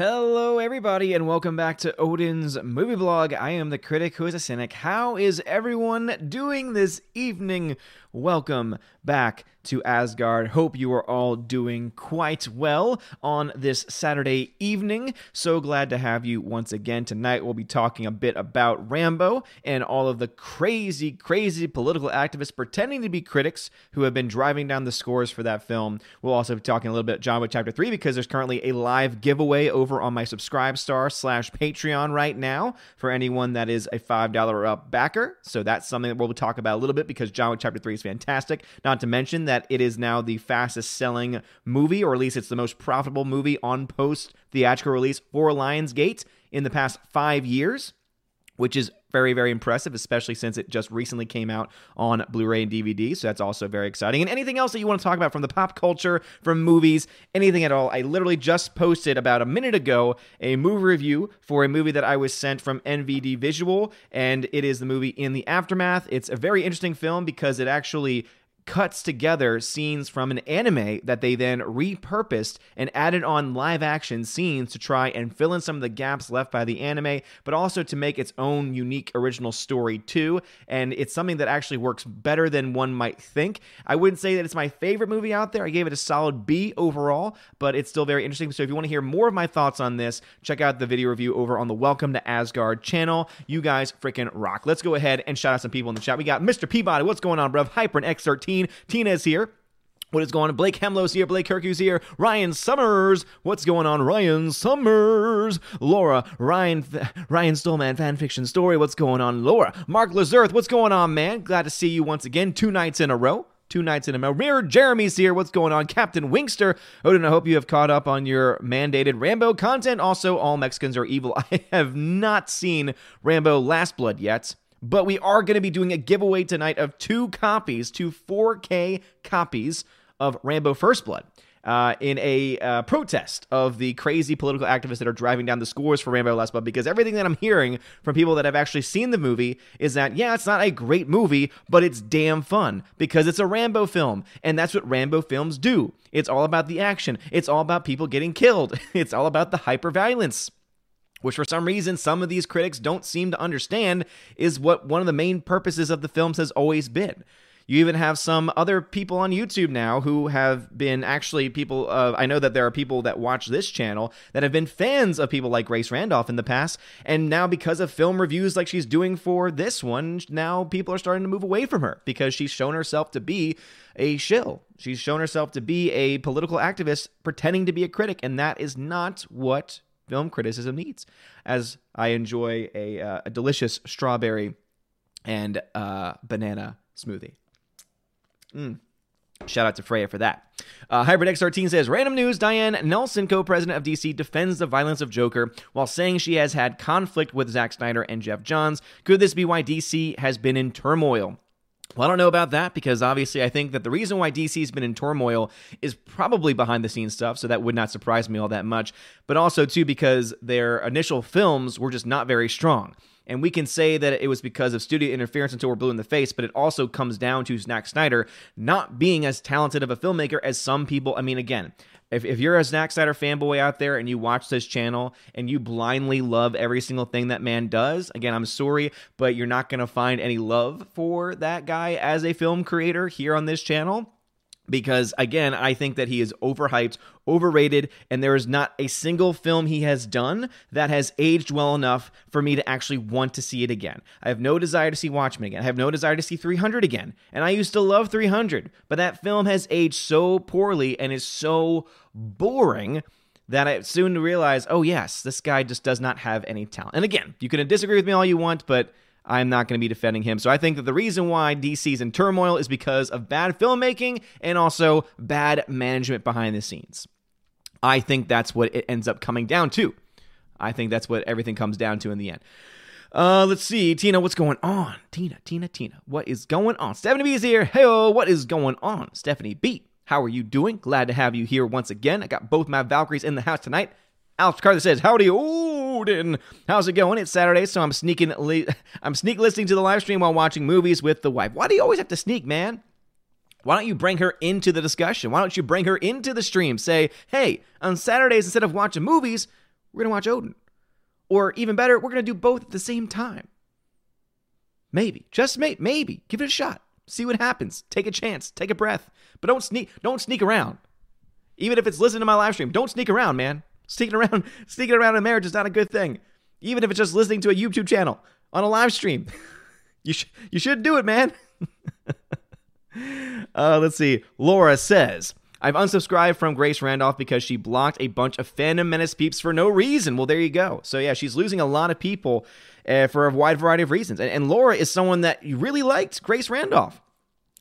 Hello, everybody, and welcome back to Odin's Movie Blog. I am the critic who is a cynic. How is everyone doing this evening? Welcome back to Asgard. Hope you are all doing quite well on this Saturday evening. So glad to have you once again. Tonight, we'll be talking a bit about Rambo and all of the crazy, crazy political activists pretending to be critics who have been driving down the scores for that film. We'll also be talking a little bit John Wick Chapter 3 because there's currently a live giveaway over on my Subscribestar slash Patreon right now for anyone that is a $5 or up backer. So that's something that we'll talk about a little bit because John Wick Chapter 3 is fantastic. Not to mention that it is now the fastest selling movie, or at least it's the most profitable movie on post theatrical release for Lionsgate in the past five years which is very, very impressive, especially since it just recently came out on Blu ray and DVD. So that's also very exciting. And anything else that you want to talk about from the pop culture, from movies, anything at all, I literally just posted about a minute ago a movie review for a movie that I was sent from MVD Visual, and it is the movie In the Aftermath. It's a very interesting film because it actually cuts together scenes from an anime that they then repurposed and added on live action scenes to try and fill in some of the gaps left by the anime, but also to make its own unique original story too. And it's something that actually works better than one might think. I wouldn't say that it's my favorite movie out there. I gave it a solid B overall, but it's still very interesting. So if you want to hear more of my thoughts on this, check out the video review over on the Welcome to Asgard channel. You guys freaking rock. Let's go ahead and shout out some people in the chat. We got Mr. Peabody. What's going on, bro? Hyper and X13. Tina's here. What is going on? Blake Hemlow's here. Blake Kirku's here. Ryan Summers. What's going on? Ryan Summers. Laura. Ryan. Ryan Stolman fanfiction story. What's going on? Laura. Mark Lazarth. What's going on, man? Glad to see you once again. Two nights in a row. Two nights in a row. Mirror Jeremy's here. What's going on? Captain Winkster. Odin, I hope you have caught up on your mandated Rambo content. Also, all Mexicans are evil. I have not seen Rambo Last Blood yet but we are going to be doing a giveaway tonight of two copies, two 4K copies of Rambo First Blood. Uh, in a uh, protest of the crazy political activists that are driving down the scores for Rambo Last Blood, because everything that I'm hearing from people that have actually seen the movie is that, yeah, it's not a great movie, but it's damn fun because it's a Rambo film. And that's what Rambo films do. It's all about the action, it's all about people getting killed, it's all about the hyper violence which for some reason some of these critics don't seem to understand is what one of the main purposes of the films has always been. You even have some other people on YouTube now who have been actually people. Uh, I know that there are people that watch this channel that have been fans of people like Grace Randolph in the past, and now because of film reviews like she's doing for this one, now people are starting to move away from her because she's shown herself to be a shill. She's shown herself to be a political activist pretending to be a critic, and that is not what film criticism needs. As I enjoy a, uh, a delicious strawberry and uh, banana smoothie. Mm. Shout out to Freya for that. Uh, Hybrid X13 says Random news Diane Nelson, co president of DC, defends the violence of Joker while saying she has had conflict with Zack Snyder and Geoff Johns. Could this be why DC has been in turmoil? Well, I don't know about that because obviously I think that the reason why DC's been in turmoil is probably behind the scenes stuff, so that would not surprise me all that much. But also, too, because their initial films were just not very strong. And we can say that it was because of studio interference until we're blue in the face, but it also comes down to Zack Snyder not being as talented of a filmmaker as some people. I mean, again, if, if you're a Zack Snyder fanboy out there and you watch this channel and you blindly love every single thing that man does, again, I'm sorry, but you're not going to find any love for that guy as a film creator here on this channel because again, I think that he is overhyped, overrated, and there is not a single film he has done that has aged well enough for me to actually want to see it again. I have no desire to see Watchmen again. I have no desire to see 300 again. And I used to love 300, but that film has aged so poorly and is so boring that I soon realize, oh yes, this guy just does not have any talent. And again, you can disagree with me all you want, but I'm not going to be defending him. So I think that the reason why DC's in turmoil is because of bad filmmaking and also bad management behind the scenes. I think that's what it ends up coming down to. I think that's what everything comes down to in the end. Uh, let's see, Tina, what's going on? Tina, Tina, Tina, what is going on? Stephanie B is here. Hey, what is going on? Stephanie B, how are you doing? Glad to have you here once again. I got both my Valkyries in the house tonight. Alex Carter says, "Howdy, Odin. How's it going? It's Saturday, so I'm sneaking. I'm sneak listening to the live stream while watching movies with the wife. Why do you always have to sneak, man? Why don't you bring her into the discussion? Why don't you bring her into the stream? Say, hey, on Saturdays instead of watching movies, we're going to watch Odin. Or even better, we're going to do both at the same time. Maybe, just may- maybe, give it a shot. See what happens. Take a chance. Take a breath. But don't sneak. Don't sneak around. Even if it's listening to my live stream, don't sneak around, man. Sneaking around, sneaking around in marriage is not a good thing. Even if it's just listening to a YouTube channel on a live stream, you sh- you should do it, man. uh, let's see. Laura says. I've unsubscribed from Grace Randolph because she blocked a bunch of fandom menace peeps for no reason. Well, there you go. So yeah, she's losing a lot of people uh, for a wide variety of reasons. And, and Laura is someone that really liked Grace Randolph.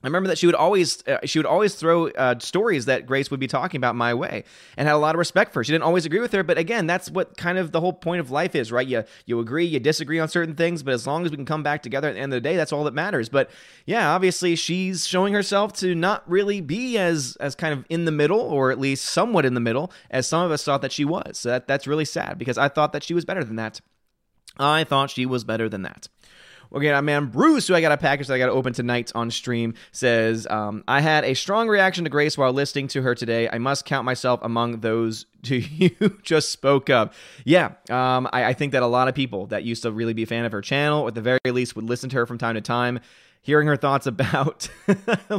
I remember that she would always uh, she would always throw uh, stories that Grace would be talking about my way, and had a lot of respect for her. She didn't always agree with her, but again, that's what kind of the whole point of life is, right? You you agree, you disagree on certain things, but as long as we can come back together at the end of the day, that's all that matters. But yeah, obviously, she's showing herself to not really be as as kind of in the middle, or at least somewhat in the middle, as some of us thought that she was. So that that's really sad because I thought that she was better than that. I thought she was better than that. Okay, our man Bruce, who I got a package that I got to open tonight on stream, says, um, I had a strong reaction to Grace while listening to her today. I must count myself among those to you just spoke of. Yeah, um, I, I think that a lot of people that used to really be a fan of her channel, at the very least, would listen to her from time to time. Hearing her thoughts about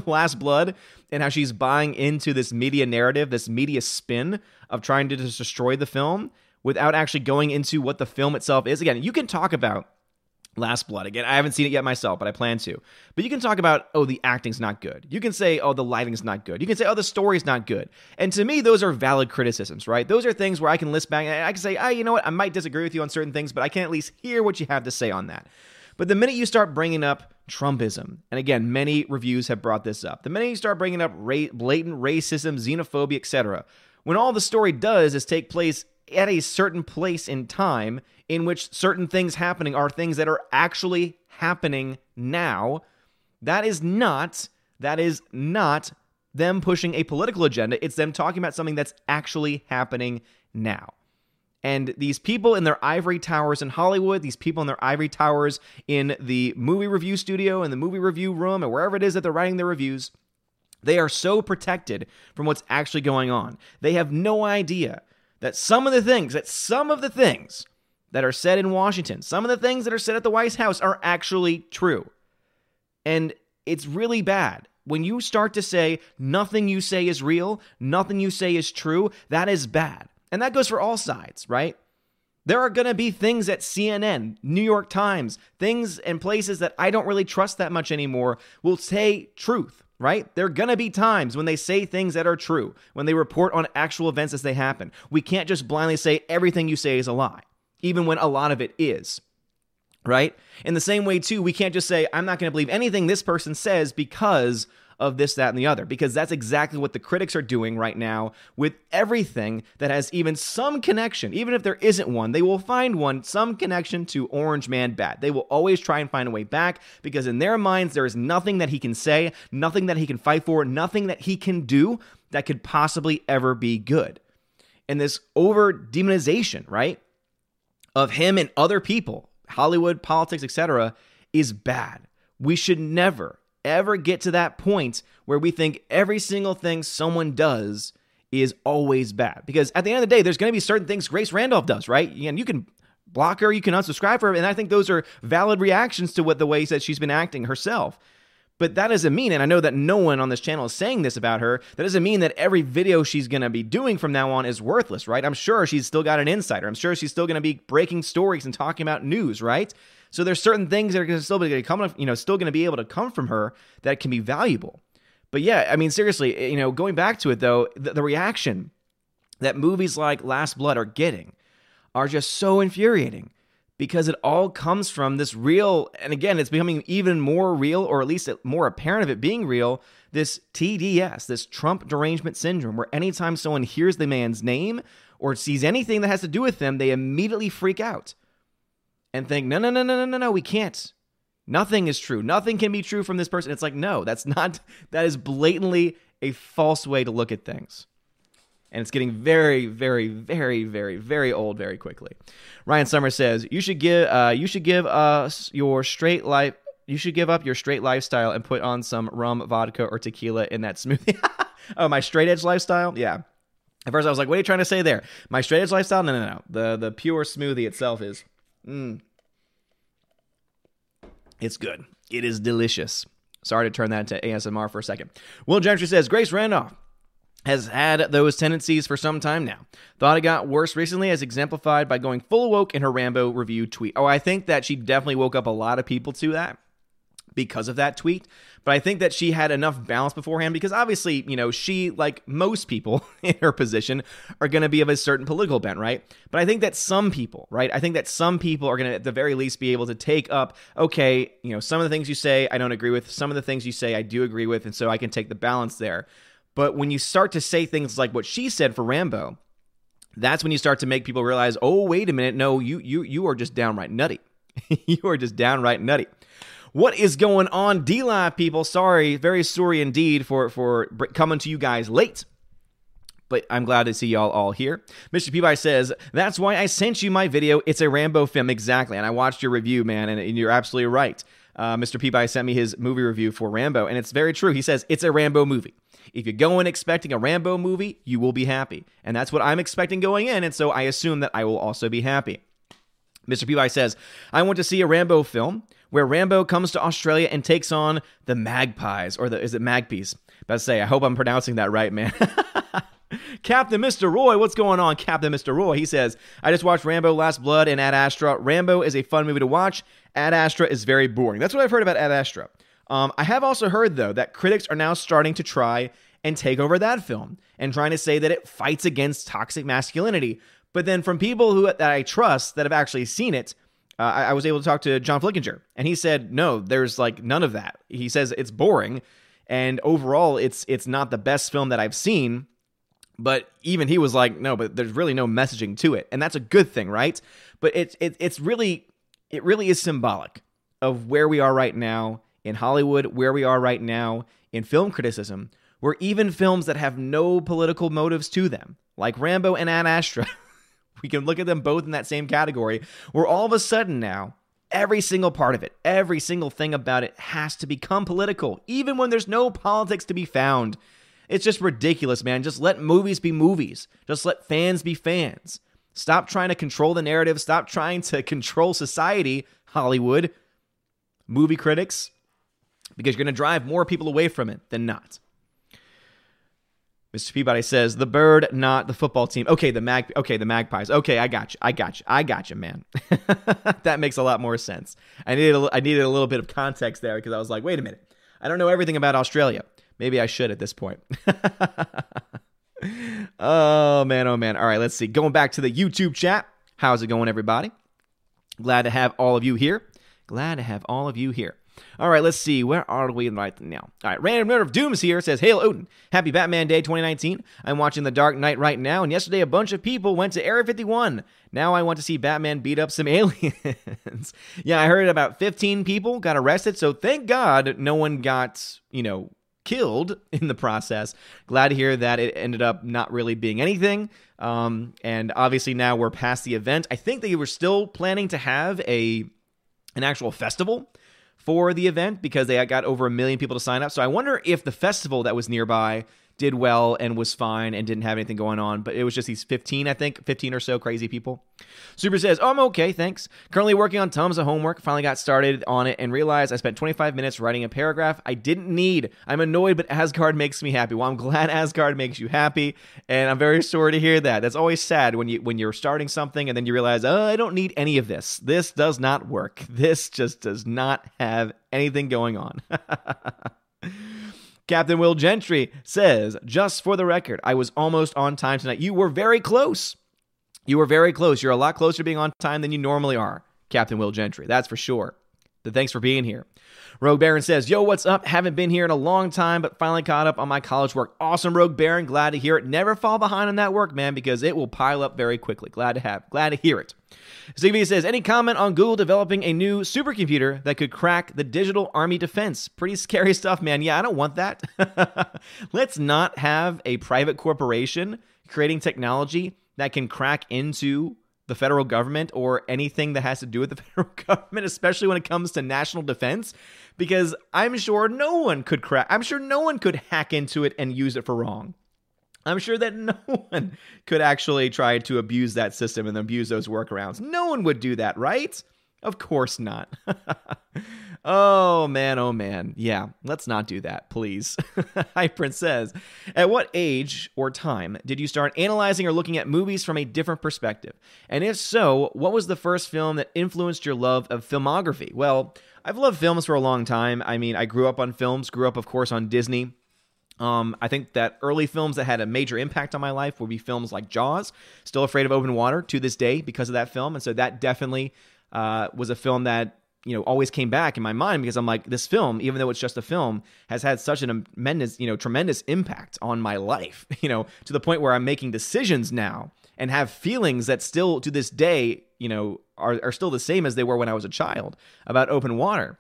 Last Blood and how she's buying into this media narrative, this media spin of trying to just destroy the film without actually going into what the film itself is. Again, you can talk about Last Blood. Again, I haven't seen it yet myself, but I plan to. But you can talk about, oh, the acting's not good. You can say, oh, the lighting's not good. You can say, oh, the story's not good. And to me, those are valid criticisms, right? Those are things where I can list back and I can say, ah, oh, you know what? I might disagree with you on certain things, but I can at least hear what you have to say on that. But the minute you start bringing up Trumpism, and again, many reviews have brought this up, the minute you start bringing up ra- blatant racism, xenophobia, etc., when all the story does is take place at a certain place in time in which certain things happening are things that are actually happening now. That is not that is not them pushing a political agenda. It's them talking about something that's actually happening now. And these people in their ivory towers in Hollywood, these people in their ivory towers in the movie review studio, in the movie review room, and wherever it is that they're writing their reviews, they are so protected from what's actually going on. They have no idea that some of the things, that some of the things that are said in Washington, some of the things that are said at the White House are actually true. And it's really bad. When you start to say nothing you say is real, nothing you say is true, that is bad. And that goes for all sides, right? There are going to be things at CNN, New York Times, things and places that I don't really trust that much anymore will say truth right? There are going to be times when they say things that are true, when they report on actual events as they happen. We can't just blindly say everything you say is a lie, even when a lot of it is, right? In the same way, too, we can't just say, I'm not going to believe anything this person says because of this, that, and the other, because that's exactly what the critics are doing right now with everything that has even some connection. Even if there isn't one, they will find one, some connection to Orange Man Bad. They will always try and find a way back because in their minds, there is nothing that he can say, nothing that he can fight for, nothing that he can do that could possibly ever be good. And this over demonization, right, of him and other people, Hollywood, politics, etc., is bad. We should never, ever get to that point where we think every single thing someone does is always bad. Because at the end of the day, there's going to be certain things Grace Randolph does, right? And you can block her, you can unsubscribe her, and I think those are valid reactions to what the ways that she's been acting herself. But that doesn't mean, and I know that no one on this channel is saying this about her, that doesn't mean that every video she's going to be doing from now on is worthless, right? I'm sure she's still got an insider. I'm sure she's still going to be breaking stories and talking about news, right? So there's certain things that are going to still be come, you know, still going to be able to come from her that can be valuable. But yeah, I mean, seriously, eh, you know, going back to it though, the, the reaction that movies like Last Blood are getting are just so infuriating because it all comes from this real, and again, it's becoming even more real, or at least more apparent of it being real. This TDS, this Trump derangement syndrome, where anytime someone hears the man's name or sees anything that has to do with them, they immediately freak out and think, no, no, no, no, no, no, no, we can't. Nothing is true. Nothing can be true from this person. It's like, no, that's not, that is blatantly a false way to look at things. And it's getting very, very, very, very, very old very quickly. Ryan Summers says, you should give, uh, you should give us your straight life, you should give up your straight lifestyle and put on some rum, vodka, or tequila in that smoothie. oh, my straight edge lifestyle? Yeah. At first, I was like, "What are you trying to say there?" My straight edge lifestyle? No, no, no. The the pure smoothie itself is, mm, it's good. It is delicious. Sorry to turn that into ASMR for a second. Will Gentry says Grace Randolph has had those tendencies for some time now. Thought it got worse recently, as exemplified by going full woke in her Rambo review tweet. Oh, I think that she definitely woke up a lot of people to that because of that tweet. But I think that she had enough balance beforehand because obviously, you know, she, like most people in her position, are going to be of a certain political bent, right? But I think that some people, right? I think that some people are going to, at the very least, be able to take up, okay, you know, some of the things you say I don't agree with, some of the things you say I do agree with, and so I can take the balance there. But when you start to say things like what she said for Rambo, that's when you start to make people realize, oh, wait a minute, no, you you you are just downright nutty. you are just downright nutty. What is going on, D Live people? Sorry, very sorry indeed for for coming to you guys late. But I'm glad to see y'all all here. Mr. Peabody says, That's why I sent you my video. It's a Rambo film. Exactly. And I watched your review, man, and, you're absolutely right. Uh, Mr. Peabody sent me his movie review for Rambo, and it's very true. He says, It's a Rambo movie. If you go in expecting a Rambo movie, you will be happy. And that's what I'm expecting going in, and so I assume that I will also be happy. Mr. Peabody says, I want to see a Rambo film where Rambo comes to Australia and takes on the Magpies, or the is it Magpies? To say, I hope I'm pronouncing that right, man. Captain Mr. Roy, what's going on, Captain Mr. Roy? He says, I just watched Rambo Last Blood and Ad Astra. Rambo is a fun movie to watch. Ad Astra is very boring. That's what I've heard about Ad Astra. Um, I have also heard, though, that critics are now starting to try and take over that film and trying to say that it fights against toxic masculinity. But then from people who that I trust that have actually seen it, uh, I, I was able to talk to John Flickinger, and he said, no, there's like none of that. He says it's boring, and overall, it's it's not the best film that I've seen. But even he was like, no, but there's really no messaging to it, and that's a good thing, right? But it's it, it's really it really is symbolic of where we are right now in Hollywood, where we are right now in film criticism, where even films that have no political motives to them, like Rambo and Ad Astra. we can look at them both in that same category, where all of a sudden now, every single part of it, every single thing about it has to become political, even when there's no politics to be found. It's just ridiculous, man. Just let movies be movies. Just let fans be fans. Stop trying to control the narrative. Stop trying to control society, Hollywood, movie critics, because you're going to drive more people away from it than not. Mr. Peabody says the bird, not the football team. Okay, the mag. Okay, the Magpies. Okay, I got you. I got you. I got you, man. that makes a lot more sense. I needed a, I needed a little bit of context there because I was like, wait a minute, I don't know everything about Australia. Maybe I should at this point. oh man, oh man. All right, let's see. Going back to the YouTube chat. How's it going, everybody? Glad to have all of you here. Glad to have all of you here. All right, let's see. Where are we right now? All right, Random Note of Dooms here says, Hail Odin. Happy Batman Day 2019. I'm watching The Dark Knight right now, and yesterday a bunch of people went to Area 51. Now I want to see Batman beat up some aliens. yeah, I heard about 15 people got arrested, so thank God no one got, you know, killed in the process. Glad to hear that it ended up not really being anything. Um, and obviously now we're past the event. I think that they were still planning to have a an actual festival for the event because they got over a million people to sign up. So I wonder if the festival that was nearby did well and was fine and didn't have anything going on, but it was just these 15, I think, 15 or so crazy people. Super says, Oh, I'm okay, thanks. Currently working on tons of homework. Finally got started on it and realized I spent 25 minutes writing a paragraph I didn't need. I'm annoyed, but Asgard makes me happy. Well, I'm glad Asgard makes you happy, and I'm very sorry to hear that. That's always sad when you when you're starting something and then you realize, oh, I don't need any of this. This does not work. This just does not have anything going on. Captain Will Gentry says, just for the record, I was almost on time tonight. You were very close. You were very close. You're a lot closer to being on time than you normally are, Captain Will Gentry. That's for sure. But thanks for being here. Rogue Baron says, Yo, what's up? Haven't been here in a long time, but finally caught up on my college work. Awesome, Rogue Baron. Glad to hear it. Never fall behind on that work, man, because it will pile up very quickly. Glad to have, glad to hear it. Stevie says, Any comment on Google developing a new supercomputer that could crack the digital army defense? Pretty scary stuff, man. Yeah, I don't want that. Let's not have a private corporation creating technology that can crack into the federal government or anything that has to do with the federal government, especially when it comes to national defense, because I'm sure no one could crack, I'm sure no one could hack into it and use it for wrong. I'm sure that no one could actually try to abuse that system and abuse those workarounds. No one would do that, right? Of course not. oh man, oh man. Yeah, let's not do that, please. Hi, Prince says, At what age or time did you start analyzing or looking at movies from a different perspective? And if so, what was the first film that influenced your love of filmography? Well, I've loved films for a long time. I mean, I grew up on films, grew up, of course, on Disney. Um, I think that early films that had a major impact on my life would be films like Jaws. Still afraid of open water to this day because of that film, and so that definitely uh, was a film that you know always came back in my mind because I'm like this film, even though it's just a film, has had such an tremendous you know tremendous impact on my life. You know to the point where I'm making decisions now and have feelings that still to this day you know are, are still the same as they were when I was a child about open water.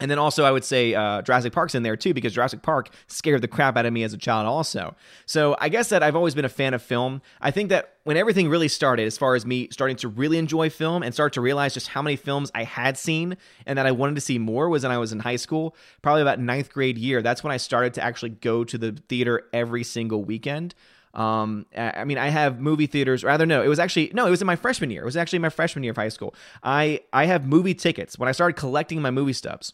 And then also, I would say uh, Jurassic Park's in there too, because Jurassic Park scared the crap out of me as a child, also. So I guess that I've always been a fan of film. I think that when everything really started, as far as me starting to really enjoy film and start to realize just how many films I had seen and that I wanted to see more, was when I was in high school, probably about ninth grade year. That's when I started to actually go to the theater every single weekend. Um, I mean, I have movie theaters. Rather, no, it was actually no, it was in my freshman year. It was actually my freshman year of high school. I I have movie tickets when I started collecting my movie stubs.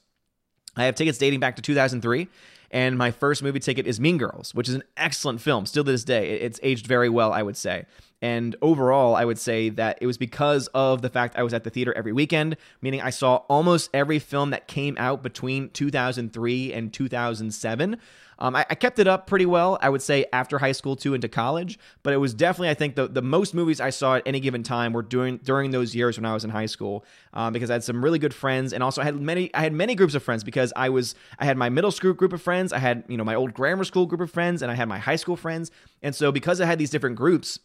I have tickets dating back to 2003, and my first movie ticket is Mean Girls, which is an excellent film. Still to this day, it's aged very well, I would say. And overall, I would say that it was because of the fact I was at the theater every weekend, meaning I saw almost every film that came out between 2003 and 2007. Um, I, I, kept it up pretty well, I would say, after high school too into college. But it was definitely, I think, the, the most movies I saw at any given time were during during those years when I was in high school, um, because I had some really good friends, and also I had many I had many groups of friends because I was I had my middle school group of friends, I had you know my old grammar school group of friends, and I had my high school friends, and so because I had these different groups.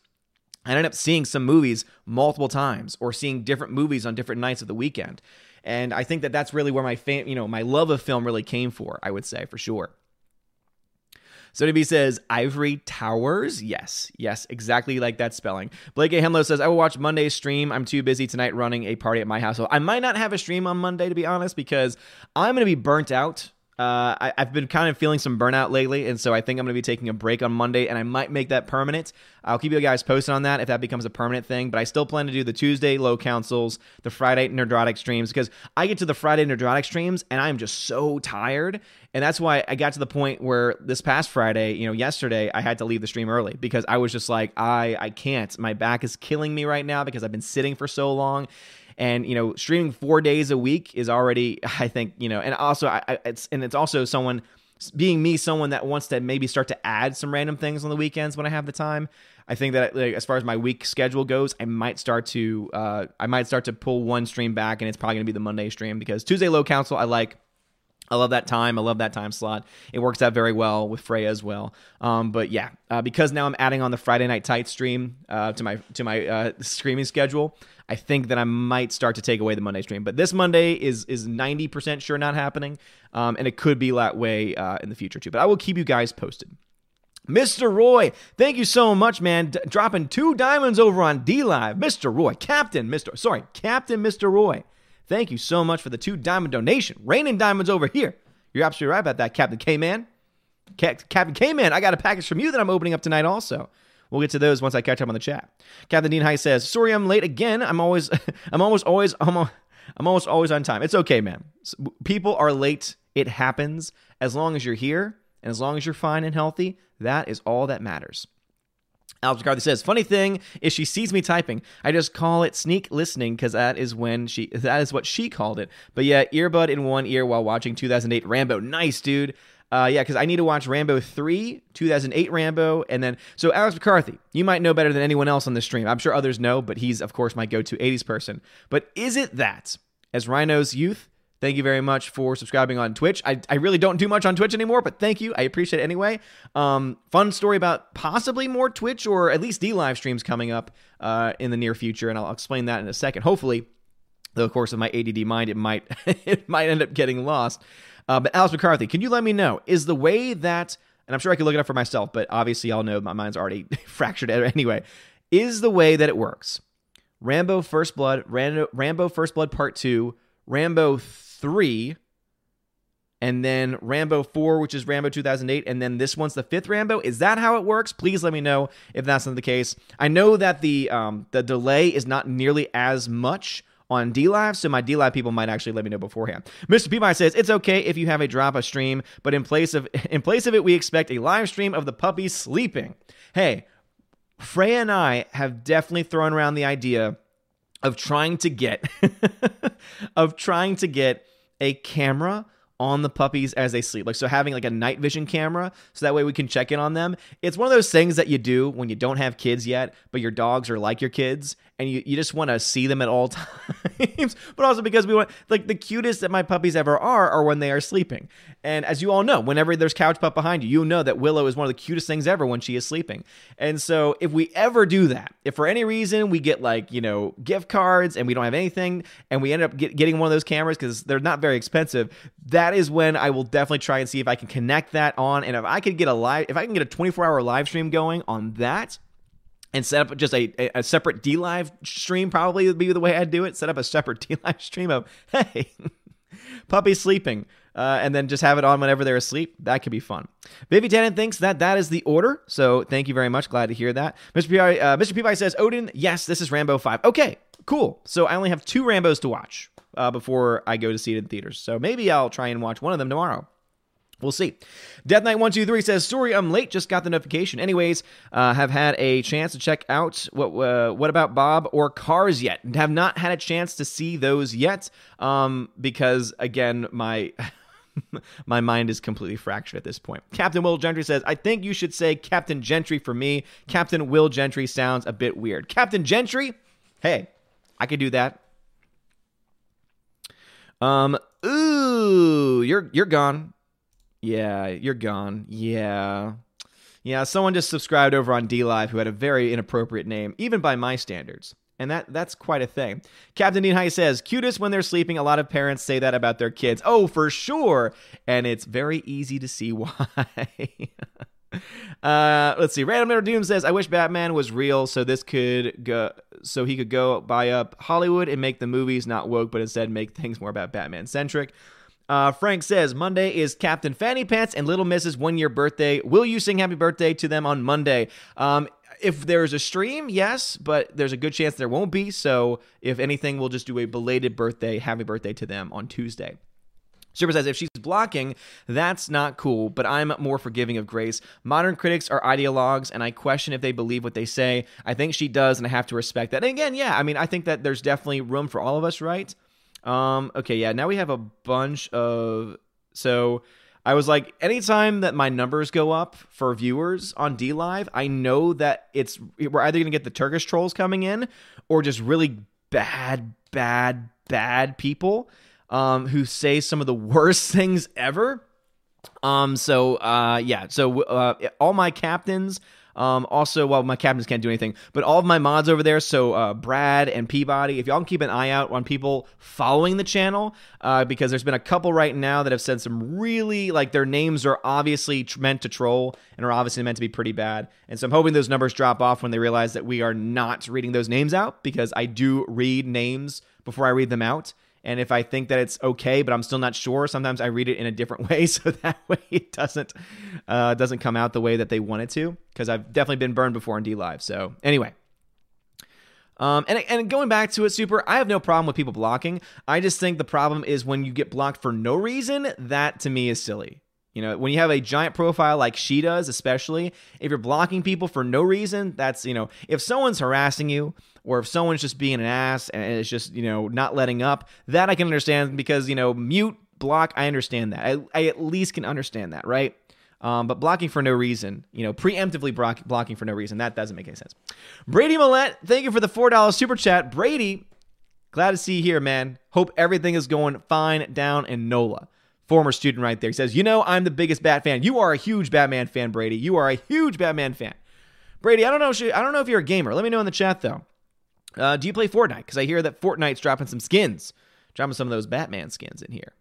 I ended up seeing some movies multiple times or seeing different movies on different nights of the weekend. And I think that that's really where my fam- you know, my love of film really came for, I would say, for sure. So B says Ivory Towers. Yes, yes, exactly like that spelling. Blake A. Hemlo says I will watch Monday's stream. I'm too busy tonight running a party at my household. I might not have a stream on Monday to be honest because I'm going to be burnt out uh, I, have been kind of feeling some burnout lately, and so I think I'm going to be taking a break on Monday, and I might make that permanent. I'll keep you guys posted on that if that becomes a permanent thing. But I still plan to do the Tuesday low councils, the Friday nerdrotic streams, because I get to the Friday nerdrotic streams, and I'm just so tired, and that's why I got to the point where this past Friday, you know, yesterday, I had to leave the stream early because I was just like, I I can't. My back is killing me right now because I've been sitting for so long and you know streaming four days a week is already i think you know and also I, it's and it's also someone being me someone that wants to maybe start to add some random things on the weekends when i have the time i think that like, as far as my week schedule goes i might start to uh, i might start to pull one stream back and it's probably going to be the monday stream because tuesday low council i like I love that time. I love that time slot. It works out very well with Freya as well. Um, but yeah, uh, because now I'm adding on the Friday Night Tight stream uh, to my to my uh, streaming schedule, I think that I might start to take away the Monday stream. But this Monday is is 90% sure not happening, um, and it could be that way uh, in the future too. But I will keep you guys posted. Mr. Roy, thank you so much, man. D- dropping two diamonds over on D Live. Mr. Roy, Captain, Mr. Sorry, Captain Mr. Roy. Thank you so much for the two diamond donation. Raining diamonds over here. You're absolutely right about that, Captain K Man. Captain K Man, I got a package from you that I'm opening up tonight also. We'll get to those once I catch up on the chat. Captain Dean High says, "Sorry, I'm late again. I'm always, I'm almost always, I'm, I'm almost always on time. It's okay, man. People are late. It happens. As long as you're here and as long as you're fine and healthy, that is all that matters." Alex McCarthy says, "Funny thing is, she sees me typing. I just call it sneak listening because that is when she that is what she called it. But yeah, earbud in one ear while watching 2008 Rambo. Nice, dude. Uh, yeah, because I need to watch Rambo 3, 2008 Rambo, and then so Alex McCarthy. You might know better than anyone else on the stream. I'm sure others know, but he's of course my go-to 80s person. But is it that as Rhino's youth Thank you very much for subscribing on Twitch. I, I really don't do much on Twitch anymore, but thank you. I appreciate it anyway. Um, fun story about possibly more Twitch or at least D live streams coming up uh, in the near future, and I'll explain that in a second. Hopefully, though, of course, with my ADD mind, it might it might end up getting lost. Uh, but Alex McCarthy, can you let me know is the way that, and I'm sure I can look it up for myself, but obviously y'all know my mind's already fractured anyway. Is the way that it works Rambo First Blood, Rambo, Rambo First Blood Part Two, Rambo 3 and then Rambo 4, which is Rambo 2008, and then this one's the fifth Rambo. Is that how it works? Please let me know if that's not the case. I know that the um, the delay is not nearly as much on DLive, so my DLive people might actually let me know beforehand. Mr. Peabody says it's okay if you have a drop a stream, but in place of in place of it, we expect a live stream of the puppies sleeping. Hey, Freya and I have definitely thrown around the idea of trying to get of trying to get a camera on the puppies as they sleep. Like so having like a night vision camera so that way we can check in on them. It's one of those things that you do when you don't have kids yet, but your dogs are like your kids and you, you just want to see them at all times. but also because we want like the cutest that my puppies ever are are when they are sleeping. And as you all know, whenever there's couch pup behind you, you know that Willow is one of the cutest things ever when she is sleeping. And so if we ever do that, if for any reason we get like, you know, gift cards and we don't have anything and we end up get, getting one of those cameras because they're not very expensive, that is when I will definitely try and see if I can connect that on. And if I could get a live, if I can get a 24 hour live stream going on that, and set up just a, a separate D live stream, probably would be the way I'd do it. Set up a separate D live stream of, hey, puppy sleeping uh, and then just have it on whenever they're asleep. That could be fun. Biffy Tannen thinks that that is the order. So thank you very much. Glad to hear that. Mr. Peabody, uh, Mr. Says, Odin, yes, this is Rambo 5. Okay, cool. So I only have two Rambos to watch uh, before I go to see it in theaters. So maybe I'll try and watch one of them tomorrow. We'll see. Death Knight one two three says, "Sorry, I'm late. Just got the notification. Anyways, uh, have had a chance to check out what uh, what about Bob or Cars yet? Have not had a chance to see those yet. Um, because again, my My mind is completely fractured at this point. Captain Will Gentry says, I think you should say Captain Gentry for me. Captain Will Gentry sounds a bit weird. Captain Gentry? Hey, I could do that. Um, ooh, you're you're gone. Yeah, you're gone. Yeah. Yeah, someone just subscribed over on DLive who had a very inappropriate name, even by my standards and that that's quite a thing. Captain Dean High says, "Cutest when they're sleeping." A lot of parents say that about their kids. Oh, for sure, and it's very easy to see why. uh, let's see. Random Letter Doom says, "I wish Batman was real, so this could go, so he could go buy up Hollywood and make the movies not woke, but instead make things more about Batman centric." Uh, Frank says Monday is Captain Fanny Pants and Little Miss's one year birthday. Will you sing happy birthday to them on Monday? Um, if there's a stream, yes, but there's a good chance there won't be. So if anything, we'll just do a belated birthday, happy birthday to them on Tuesday. Super says, if she's blocking, that's not cool, but I'm more forgiving of Grace. Modern critics are ideologues, and I question if they believe what they say. I think she does, and I have to respect that. And again, yeah, I mean, I think that there's definitely room for all of us, right? Um, okay, yeah, now we have a bunch of. So I was like, anytime that my numbers go up for viewers on D Live, I know that it's we're either gonna get the Turkish trolls coming in or just really bad, bad, bad people um, who say some of the worst things ever. Um, so uh, yeah, so uh, all my captains um, also, well, my captains can't do anything, but all of my mods over there, so uh, Brad and Peabody, if y'all can keep an eye out on people following the channel, uh, because there's been a couple right now that have said some really, like, their names are obviously meant to troll and are obviously meant to be pretty bad. And so I'm hoping those numbers drop off when they realize that we are not reading those names out, because I do read names before I read them out. And if I think that it's okay, but I'm still not sure, sometimes I read it in a different way, so that way it doesn't uh, doesn't come out the way that they want it to. Because I've definitely been burned before in D Live. So anyway, um, and, and going back to it, Super, I have no problem with people blocking. I just think the problem is when you get blocked for no reason, that to me is silly. You know, when you have a giant profile like she does, especially if you're blocking people for no reason, that's, you know, if someone's harassing you or if someone's just being an ass and it's just, you know, not letting up, that I can understand because, you know, mute, block, I understand that. I, I at least can understand that, right? Um, but blocking for no reason, you know, preemptively block, blocking for no reason, that doesn't make any sense. Brady Millette, thank you for the $4 super chat. Brady, glad to see you here, man. Hope everything is going fine down in NOLA former student right there. He says, You know, I'm the biggest Bat fan. You are a huge Batman fan, Brady. You are a huge Batman fan. Brady, I don't know. I don't know if you're a gamer. Let me know in the chat though. Uh, do you play Fortnite? Because I hear that Fortnite's dropping some skins, dropping some of those Batman skins in here.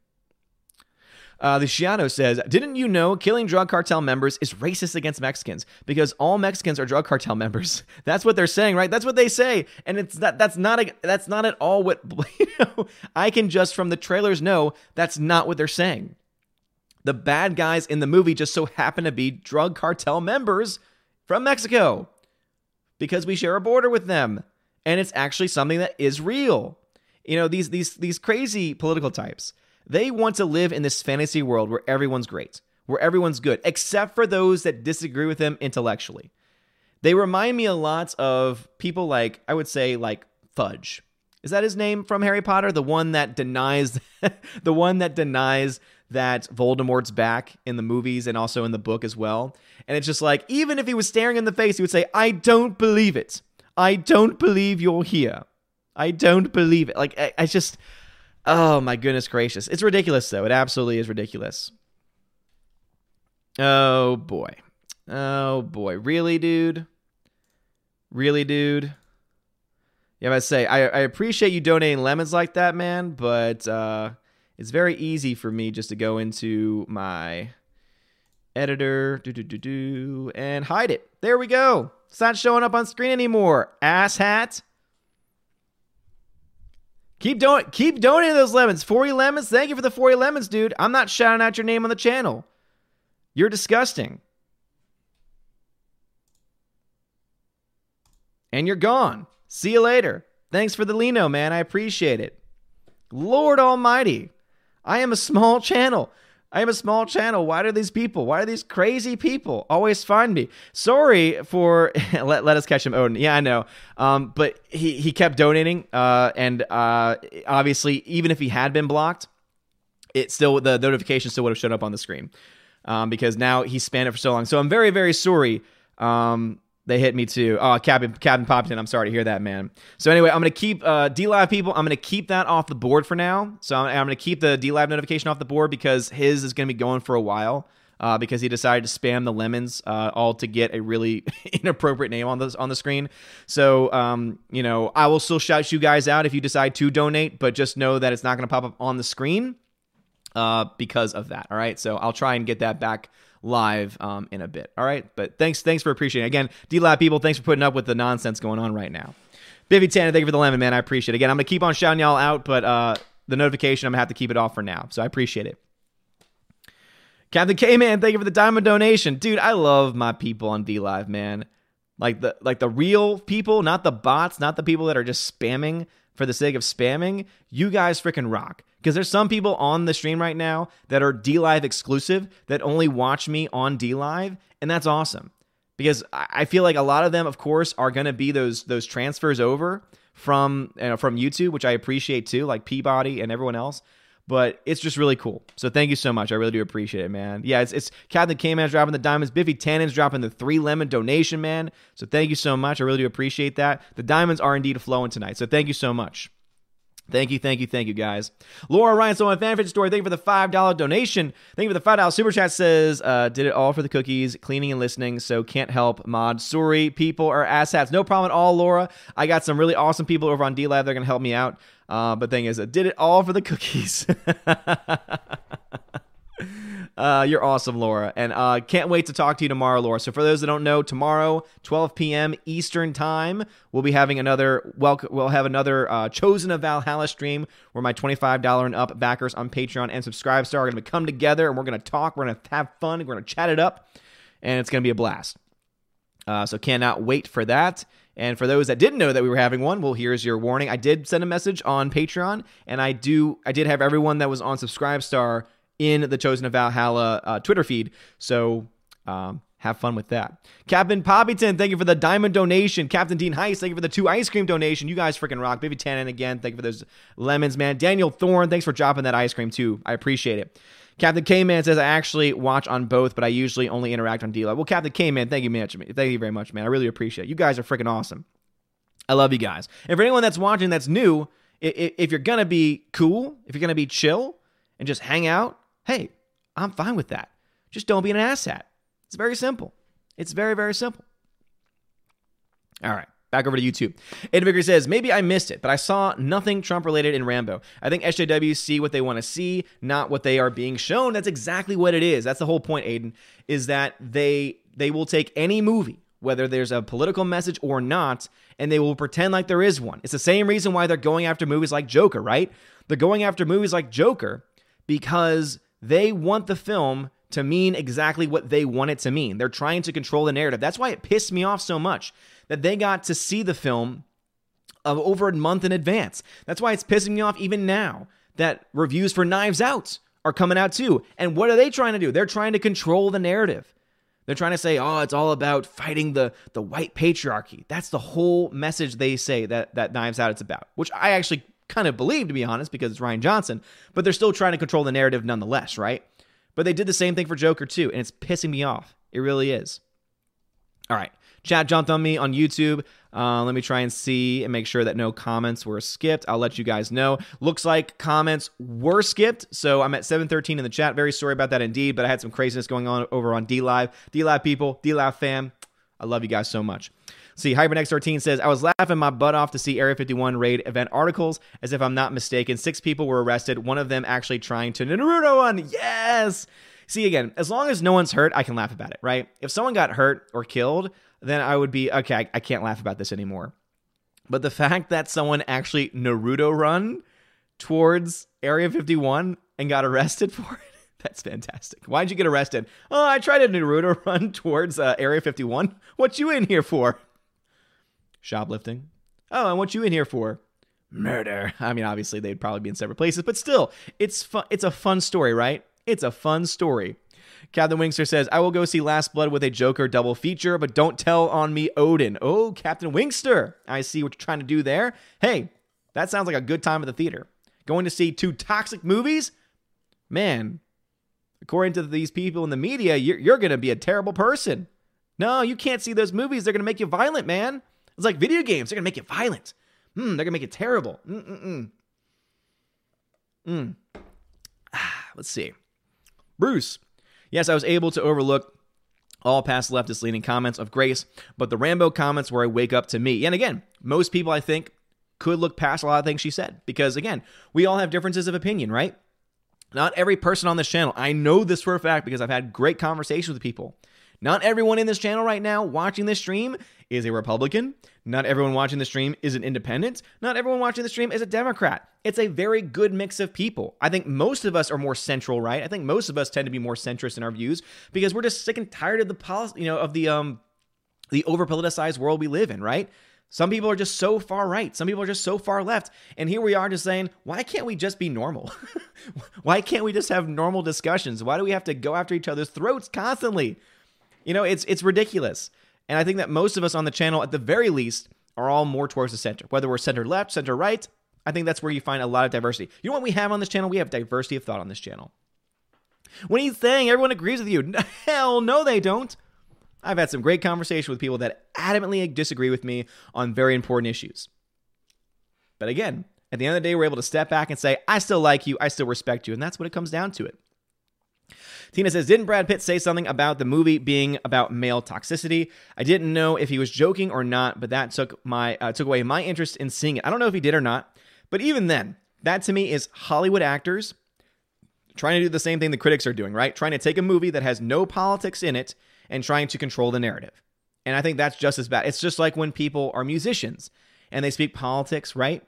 Uh, the Shiano says, Didn't you know killing drug cartel members is racist against Mexicans? Because all Mexicans are drug cartel members. That's what they're saying, right? That's what they say. And it's that that's not a, that's not at all what you know, I can just from the trailers know that's not what they're saying. The bad guys in the movie just so happen to be drug cartel members from Mexico because we share a border with them. And it's actually something that is real. You know, these these these crazy political types, they want to live in this fantasy world where everyone's great, where everyone's good, except for those that disagree with them intellectually. They remind me a lot of people like, I would say, like Fudge. Is that his name from Harry Potter? The one that denies the one that denies that Voldemort's back in the movies and also in the book as well. And it's just like, even if he was staring in the face, he would say, I don't believe it. I don't believe you're here. I don't believe it. Like, I, I just, oh my goodness gracious. It's ridiculous, though. It absolutely is ridiculous. Oh boy. Oh boy. Really, dude? Really, dude? Yeah, I say I, I appreciate you donating lemons like that, man, but uh, it's very easy for me just to go into my editor, do do do do, and hide it. There we go. It's not showing up on screen anymore. Ass hat. Keep doing keep donating those lemons. 40 lemons. Thank you for the 40 lemons, dude. I'm not shouting out your name on the channel. You're disgusting. And you're gone. See you later. Thanks for the Lino, man. I appreciate it. Lord Almighty. I am a small channel. I am a small channel. Why do these people, why do these crazy people always find me? Sorry for let, let us catch him, Odin. Yeah, I know. Um, but he, he kept donating. Uh, and uh, obviously, even if he had been blocked, it still the notification still would have shown up on the screen. Um, because now he spanned it for so long. So I'm very, very sorry. Um, they hit me too. Oh, Captain Captain Popton, I'm sorry to hear that, man. So anyway, I'm gonna keep uh, DLive people. I'm gonna keep that off the board for now. So I'm, I'm gonna keep the DLive notification off the board because his is gonna be going for a while. Uh, because he decided to spam the lemons uh, all to get a really inappropriate name on the on the screen. So um, you know, I will still shout you guys out if you decide to donate, but just know that it's not going to pop up on the screen uh, because of that. All right, so I'll try and get that back live um, in a bit. All right, but thanks thanks for appreciating. Again, D Live people, thanks for putting up with the nonsense going on right now. Biffy Tannen, thank you for the lemon, man. I appreciate it. Again, I'm gonna keep on shouting y'all out, but uh, the notification I'm gonna have to keep it off for now. So I appreciate it. Captain K man, thank you for the diamond donation, dude. I love my people on D Live, man. Like the like the real people, not the bots, not the people that are just spamming for the sake of spamming. You guys freaking rock. Because there's some people on the stream right now that are D Live exclusive that only watch me on D Live, and that's awesome. Because I feel like a lot of them, of course, are going to be those those transfers over from you know, from YouTube, which I appreciate too, like Peabody and everyone else. But it's just really cool. So thank you so much. I really do appreciate it, man. Yeah, it's, it's Captain K Man's dropping the diamonds. Biffy Tannen's dropping the three lemon donation, man. So thank you so much. I really do appreciate that. The diamonds are indeed flowing tonight. So thank you so much. Thank you, thank you, thank you, guys. Laura Ryan, so my fan story. Thank you for the five dollar donation. Thank you for the five dollar super chat. Says uh, did it all for the cookies, cleaning and listening. So can't help mod. Sorry, people are asshats. No problem at all, Laura. I got some really awesome people over on D Live. They're gonna help me out. Uh, but thing is, I did it all for the cookies. Uh, you're awesome, Laura, and uh, can't wait to talk to you tomorrow, Laura. So for those that don't know, tomorrow, 12 p.m. Eastern time, we'll be having another welcome. We'll have another uh, Chosen of Valhalla stream where my $25 and up backers on Patreon and Subscribestar are going to come together and we're going to talk. We're going to have fun. We're going to chat it up, and it's going to be a blast. Uh, so cannot wait for that. And for those that didn't know that we were having one, well, here's your warning. I did send a message on Patreon, and I do. I did have everyone that was on Subscribestar in the Chosen of Valhalla uh, Twitter feed. So um, have fun with that. Captain Poppyton, thank you for the diamond donation. Captain Dean Heist, thank you for the two ice cream donation. You guys freaking rock. Biffy Tannen again, thank you for those lemons, man. Daniel Thorne, thanks for dropping that ice cream too. I appreciate it. Captain K Man says I actually watch on both, but I usually only interact on D Well, Captain K Man, thank you much. Thank you very much, man. I really appreciate it. You guys are freaking awesome. I love you guys. And for anyone that's watching that's new, if you're gonna be cool, if you're gonna be chill and just hang out, hey, I'm fine with that. Just don't be an asshat. It's very simple. It's very, very simple. All right. Back over to YouTube. Ed Vicker says, maybe I missed it, but I saw nothing Trump related in Rambo. I think SJWs see what they want to see, not what they are being shown. That's exactly what it is. That's the whole point, Aiden, is that they they will take any movie, whether there's a political message or not, and they will pretend like there is one. It's the same reason why they're going after movies like Joker, right? They're going after movies like Joker because They want the film to mean exactly what they want it to mean. They're trying to control the narrative. That's why it pissed me off so much that they got to see the film over a month in advance. That's why it's pissing me off even now that reviews for Knives Out are coming out too. And what are they trying to do? They're trying to control the narrative. They're trying to say, "Oh, it's all about fighting the the white patriarchy." That's the whole message they say that that Knives Out it's about, which I actually kind of believe to be honest because it's Rian Johnson, but they're still trying to control the narrative nonetheless, right? But they did the same thing for Joker too, and it's pissing me off. It really is. All right. Chat jumped on me on YouTube. Uh, let me try and see and make sure that no comments were skipped. I'll let you guys know. Looks like comments were skipped. So I'm at 713 in the chat. Very sorry about that indeed, but I had some craziness going on over on D Live. D Live people, D Live fam, I love you guys so much. See, HyperNext13 says, I was laughing my butt off to see Area 51 raid event articles. As if I'm not mistaken, six people were arrested, one of them actually trying to Naruto one. Yes! See, again, as long as no one's hurt, I can laugh about it, right? If someone got hurt or killed, then I would be, okay, I, I can't laugh about this anymore. But the fact that someone actually Naruto run towards Area 51 and got arrested for it, that's fantastic. Why'd you get arrested? Oh, I tried a Naruto run towards uh, Area 51. What you in here for? Shoplifting. Oh, and what you in here for? Murder. I mean, obviously they'd probably be in separate places, but still, it's fun. It's a fun story, right? It's a fun story. Captain Wingster says, I will go see Last Blood with a Joker double feature, but don't tell on me, Odin. Oh, Captain Wingster. I see what you're trying to do there. Hey, that sounds like a good time at the theater. Going to see two toxic movies? Man, according to these people in the media, you're, you're going to be a terrible person. No, you can't see those movies. They're going to make you violent, man. It's like video games. They're going to make it violent. Hmm, they're going to make it terrible. Mm. Ah, let's see. Bruce, Yes, I was able to overlook all past leftist leaning comments of Grace, but the Rambo comments where I wake up to me. And again, most people I think could look past a lot of things she said because again, we all have differences of opinion, right? Not every person on this channel, I know this for a fact because I've had great conversations with people. Not everyone in this channel right now watching this stream is a Republican. Not everyone watching the stream is an independent. Not everyone watching the stream is a Democrat. It's a very good mix of people. I think most of us are more central, right? I think most of us tend to be more centrist in our views because we're just sick and tired of the policy, you know, of the um the over politicized world we live in, right? Some people are just so far right. Some people are just so far left. And here we are just saying, why can't we just be normal? why can't we just have normal discussions? Why do we have to go after each other's throats constantly? You know, it's it's ridiculous. And I think that most of us on the channel, at the very least, are all more towards the center. Whether we're center left, center right, I think that's where you find a lot of diversity. You know what we have on this channel? We have diversity of thought on this channel. When he's saying everyone agrees with you, hell no, they don't. I've had some great conversation with people that adamantly disagree with me on very important issues. But again, at the end of the day, we're able to step back and say, I still like you, I still respect you. And that's what it comes down to it. Tina says, Didn't Brad Pitt say something about the movie being about male toxicity? I didn't know if he was joking or not, but that took my uh, took away my interest in seeing it. I don't know if he did or not, but even then, that to me is Hollywood actors trying to do the same thing the critics are doing, right? Trying to take a movie that has no politics in it and trying to control the narrative. And I think that's just as bad. It's just like when people are musicians and they speak politics, right?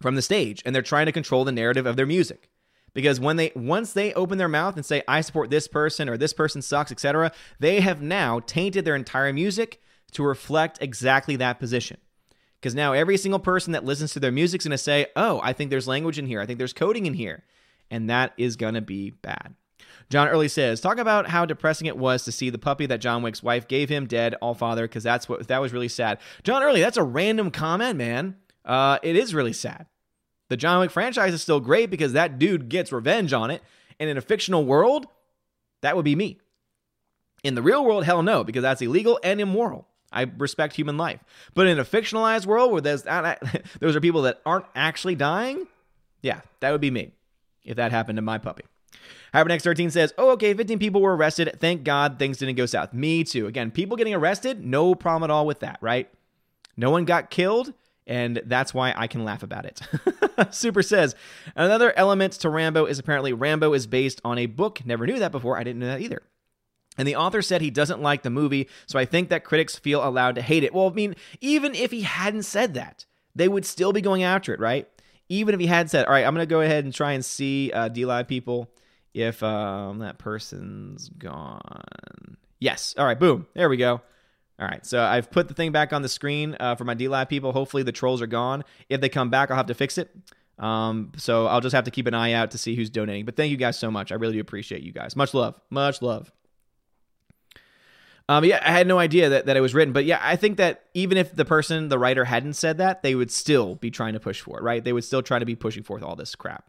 From the stage and they're trying to control the narrative of their music because when they once they open their mouth and say I support this person or this person sucks, etc., they have now tainted their entire music to reflect exactly that position. Because now every single person that listens to their music is going to say, "Oh, I think there's language in here. I think there's coding in here." And that is going to be bad. John Early says, "Talk about how depressing it was to see the puppy that John Wick's wife gave him dead, all father, because that's what that was really sad." John Early, that's a random comment, man. Uh, it is really sad. The John Wick franchise is still great because that dude gets revenge on it. And in a fictional world, that would be me. In the real world, hell no, because that's illegal and immoral. I respect human life. But in a fictionalized world where there's those are people that aren't actually dying, yeah, that would be me if that happened to my puppy. Hypernext 13 says, Oh, okay, 15 people were arrested. Thank God things didn't go south. Me too. Again, people getting arrested, no problem at all with that, right? No one got killed and that's why I can laugh about it. Super says another element to Rambo is apparently Rambo is based on a book. Never knew that before. I didn't know that either. And the author said he doesn't like the movie, so I think that critics feel allowed to hate it. Well, I mean, even if he hadn't said that, they would still be going after it, right? Even if he had said, "All right, I'm going to go ahead and try and see uh, D Live people if um, that person's gone. Yes. All right. Boom. There we go. All right. So I've put the thing back on the screen uh, for my DLive people. Hopefully the trolls are gone. If they come back, I'll have to fix it. Um, so I'll just have to keep an eye out to see who's donating. But thank you guys so much. I really do appreciate you guys. Much love. Much love. Um, yeah, I had no idea that, that it was written, but yeah, I think that even if the person, the writer, hadn't said that, they would still be trying to push for it, right? They would still try to be pushing forth all this crap.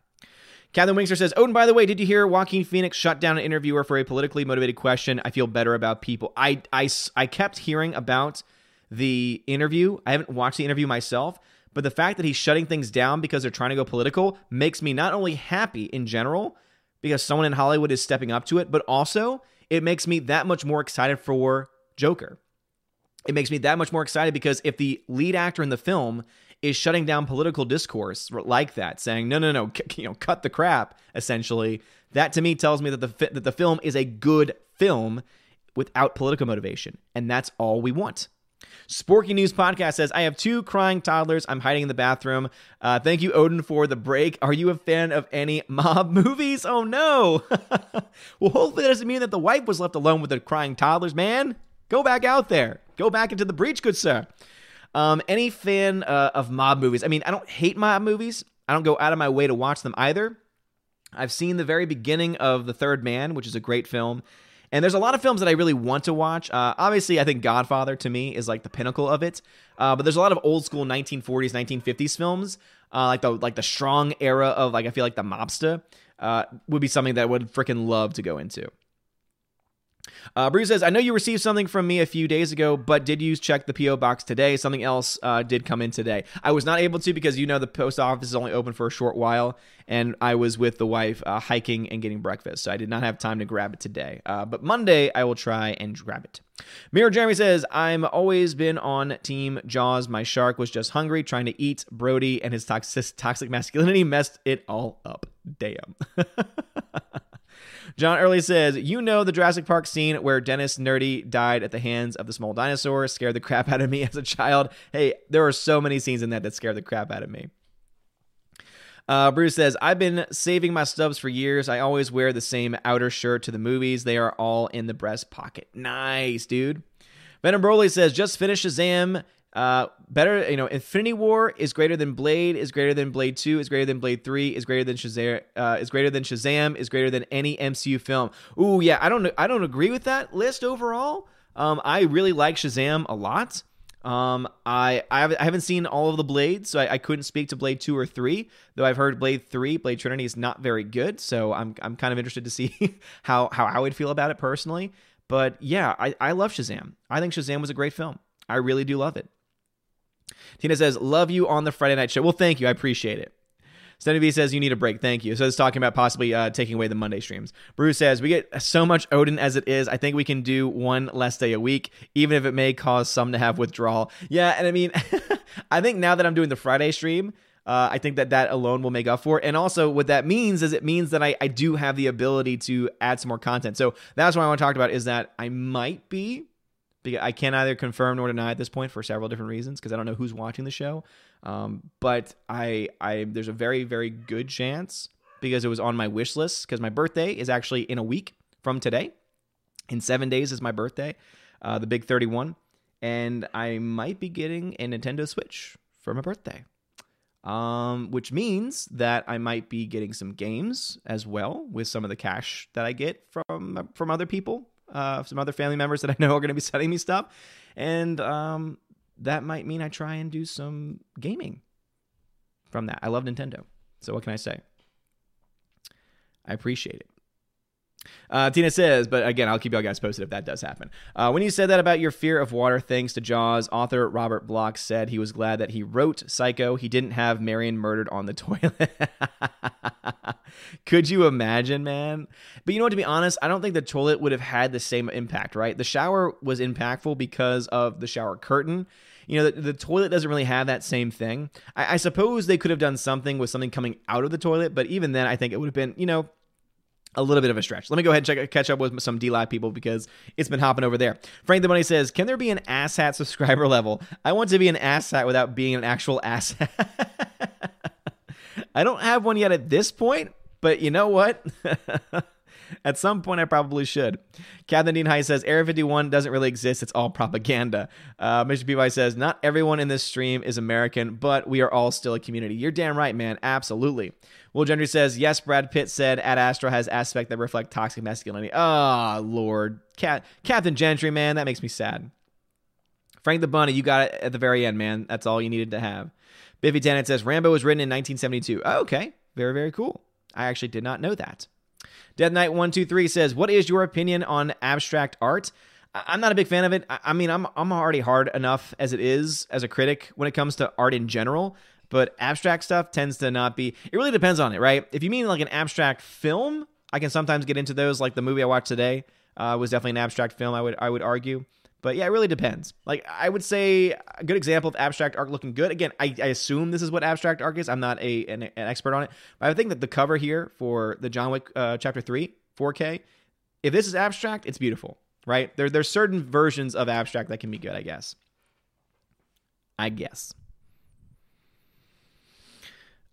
Captain Wingster says, Odin, by the way, did you hear Joaquin Phoenix shut down an interviewer for a politically motivated question? I feel better about people. I, I, I kept hearing about the interview. I haven't watched the interview myself, but the fact that he's shutting things down because they're trying to go political makes me not only happy in general, because someone in Hollywood is stepping up to it, but also it makes me that much more excited for Joker. It makes me that much more excited because if the lead actor in the film is shutting down political discourse like that, saying no, no, no, c- you know, cut the crap. Essentially, that to me tells me that the fi- that the film is a good film without political motivation, and that's all we want. Sporky News Podcast says, I have two crying toddlers. I'm hiding in the bathroom. Uh, thank you, Odin, for the break. Are you a fan of any mob movies? Oh, no. well, hopefully that doesn't mean that the wife was left alone with the crying toddlers, man. Go back out there. Go back into the breach, good sir. Um, any fan uh, of mob movies? I mean, I don't hate mob movies. I don't go out of my way to watch them either. I've seen the very beginning of The Third Man, which is a great film. And there's a lot of films that I really want to watch. Uh, obviously, I think Godfather to me is like the pinnacle of it. Uh, but there's a lot of old school 1940s, 1950s films, uh, like the like the strong era of like I feel like the mobster uh, would be something that I would freaking love to go into. Uh, Bruce says, I know you received something from me a few days ago, but did you check the P.O. box today? Something else uh, did come in today. I was not able to because you know the post office is only open for a short while, and I was with the wife uh, hiking and getting breakfast, so I did not have time to grab it today. Uh, but Monday, I will try and grab it. Mirror Jeremy says, I'm always been on Team Jaws. My shark was just hungry, trying to eat Brody, and his toxic, toxic masculinity messed it all up. Damn. John Early says, You know the Jurassic Park scene where Dennis Nedry died at the hands of the small dinosaur scared the crap out of me as a child. Hey, there are so many scenes in that that scared the crap out of me. Uh, Bruce says, I've been saving my stubs for years. I always wear the same outer shirt to the movies. They are all in the breast pocket. Nice, dude. Venom Broly says, just finished Shazam uh, better, you know, Infinity War is greater than Blade, is greater than Blade 2, is greater than Blade 3, is greater than Shazam, uh, is greater than Shazam, is greater than any MCU film. Ooh, yeah, I don't I don't agree with that list overall. Um, I really like Shazam a lot. Um, I I haven't seen all of the Blades, so I, I, couldn't speak to Blade two or three. Though I've heard Blade three, Blade Trinity is not very good. So I'm I'm kind of interested to see how how I would feel about it personally. But yeah, I I love Shazam. I think Shazam was a great film. I really do love it. Tina says, Love you on the Friday night show. Well, thank you. I appreciate it. Steady V says you need a break. Thank you. So it's talking about possibly uh, taking away the Monday streams. Bruce says we get so much Odin as it is. I think we can do one less day a week, even if it may cause some to have withdrawal. Yeah, and I mean, I think now that I'm doing the Friday stream, uh, I think that that alone will make up for it. And also, what that means is it means that I, I do have the ability to add some more content. So that's what I want to talk about is that I might be I can't either confirm nor deny at this point for several different reasons because I don't know who's watching the show. Um, but I, I, there's a very, very good chance because it was on my wish list because my birthday is actually in a week from today. In seven days is my birthday, uh, the big 31, and I might be getting a Nintendo Switch for my birthday. Um, which means that I might be getting some games as well with some of the cash that I get from from other people uh, some other family members that I know are going to be sending me stuff, and um, that might mean I try and do some gaming from that. I love Nintendo, so what can I say? I appreciate it. Uh, Tina says, but again, I'll keep y'all guys posted if that does happen. Uh, when you said that about your fear of water, thanks to Jaws, author Robert Bloch said he was glad that he wrote Psycho. He didn't have Marion murdered on the toilet. Could you imagine, man? But you know what? To be honest, I don't think the toilet would have had the same impact, right? The shower was impactful because of the shower curtain you know, the, the, toilet doesn't really have that same thing. I, I, suppose they could have done something with something coming out of the toilet, but even then, I think it would have been, you know, a little bit of a stretch. Let me go ahead and check, catch up with some DLive people because it's been hopping over there. Frank the Money says, Can there be an asshat subscriber level? I want to be an asshat without being an actual asshat. I don't have one yet at this point. but you know what? At some point, I probably should. Captain Dean Heist says Area 51 doesn't really exist. It's all propaganda. Uh, Mr. BY says not everyone in this stream is American, but we are all still a community. You're damn right, man. Absolutely. Will Gentry says yes. Brad Pitt said Ad Astra has aspects that reflect toxic masculinity. Ah, oh, Lord, Cat- Captain Gentry, man, that makes me sad. Frank the Bunny, you got it at the very end, man. That's all you needed to have. Biffy Tannen says Rambo was written in 1972. Oh, okay, very very cool. I actually did not know that. Dead Knight one two three says, "What is your opinion on abstract art?" I'm not a big fan of it. I mean, I'm I'm already hard enough as it is as a critic when it comes to art in general. But abstract stuff tends to not be. It really depends on it, right? If you mean like an abstract film, I can sometimes get into those. Like the movie I watched today uh, was definitely an abstract film. I would I would argue. But yeah, it really depends. Like I would say a good example of abstract art looking good. Again, I, I assume this is what abstract art is. I'm not a an, an, expert on it, but I think that the cover here for the John Wick uh, Chapter Three 4K, if this is abstract, it's beautiful, right? There there's certain versions of abstract that can be good, I guess. I guess.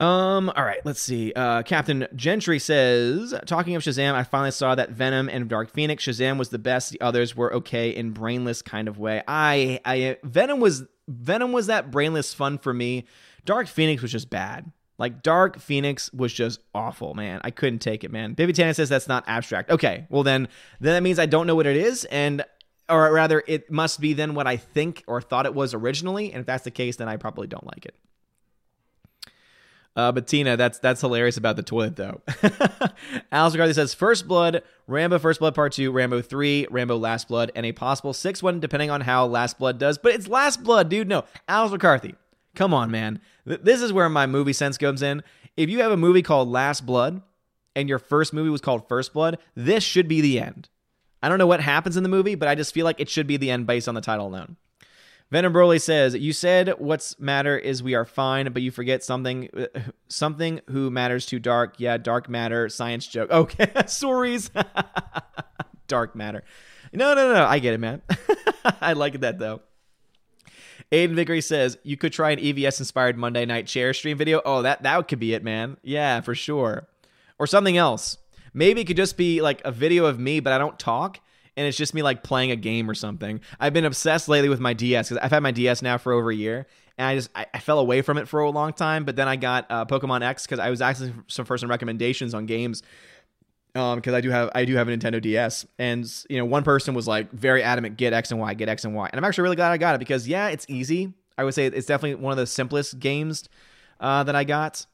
Um, all right, let's see. Uh, Captain Gentry says, talking of Shazam, I finally saw that Venom and Dark Phoenix. Shazam was the best. The others were okay in brainless kind of way. I, I, Venom was Venom was that brainless fun for me. Dark Phoenix was just bad. Like Dark Phoenix was just awful, man. I couldn't take it, man. Baby Tana says that's not abstract. Okay, well then, then that means I don't know what it is, and or rather, it must be then what I think or thought it was originally. And if that's the case, then I probably don't like it. Uh, but Tina, that's that's hilarious about the toilet though. Alex McCarthy says First Blood, Rambo First Blood Part Two, Rambo Three, Rambo Last Blood, and a possible sixth one depending on how Last Blood does. But it's Last Blood, dude. No, Alex McCarthy. Come on, man. This is where my movie sense comes in. If you have a movie called Last Blood and your first movie was called First Blood, this should be the end. I don't know what happens in the movie, but I just feel like it should be the end based on the title alone. Venom Broly says, "You said what's matter is we are fine, but you forget something. Something who matters to dark. Yeah, dark matter. Science joke. Okay, stories. dark matter. No, no, no. I get it, man. I like that though." Aiden Vickery says you could try an EVS inspired Monday night chair stream video. Oh, that that could be it, man. Yeah, for sure. Or something else. Maybe it could just be like a video of me, but I don't talk and it's just me like playing a game or something. I've been obsessed lately with my DS because I've had my DS now for over a year, and I just I, I, fell away from it for a long time. But then I got uh, Pokemon X because I was asking some for some recommendations on games. Um, because I do have I do have a Nintendo DS, and you know one person was like very adamant, get X and Y, get X and Y, and I'm actually really glad I got it because yeah, it's easy. I would say it's definitely one of the simplest games uh, that I got.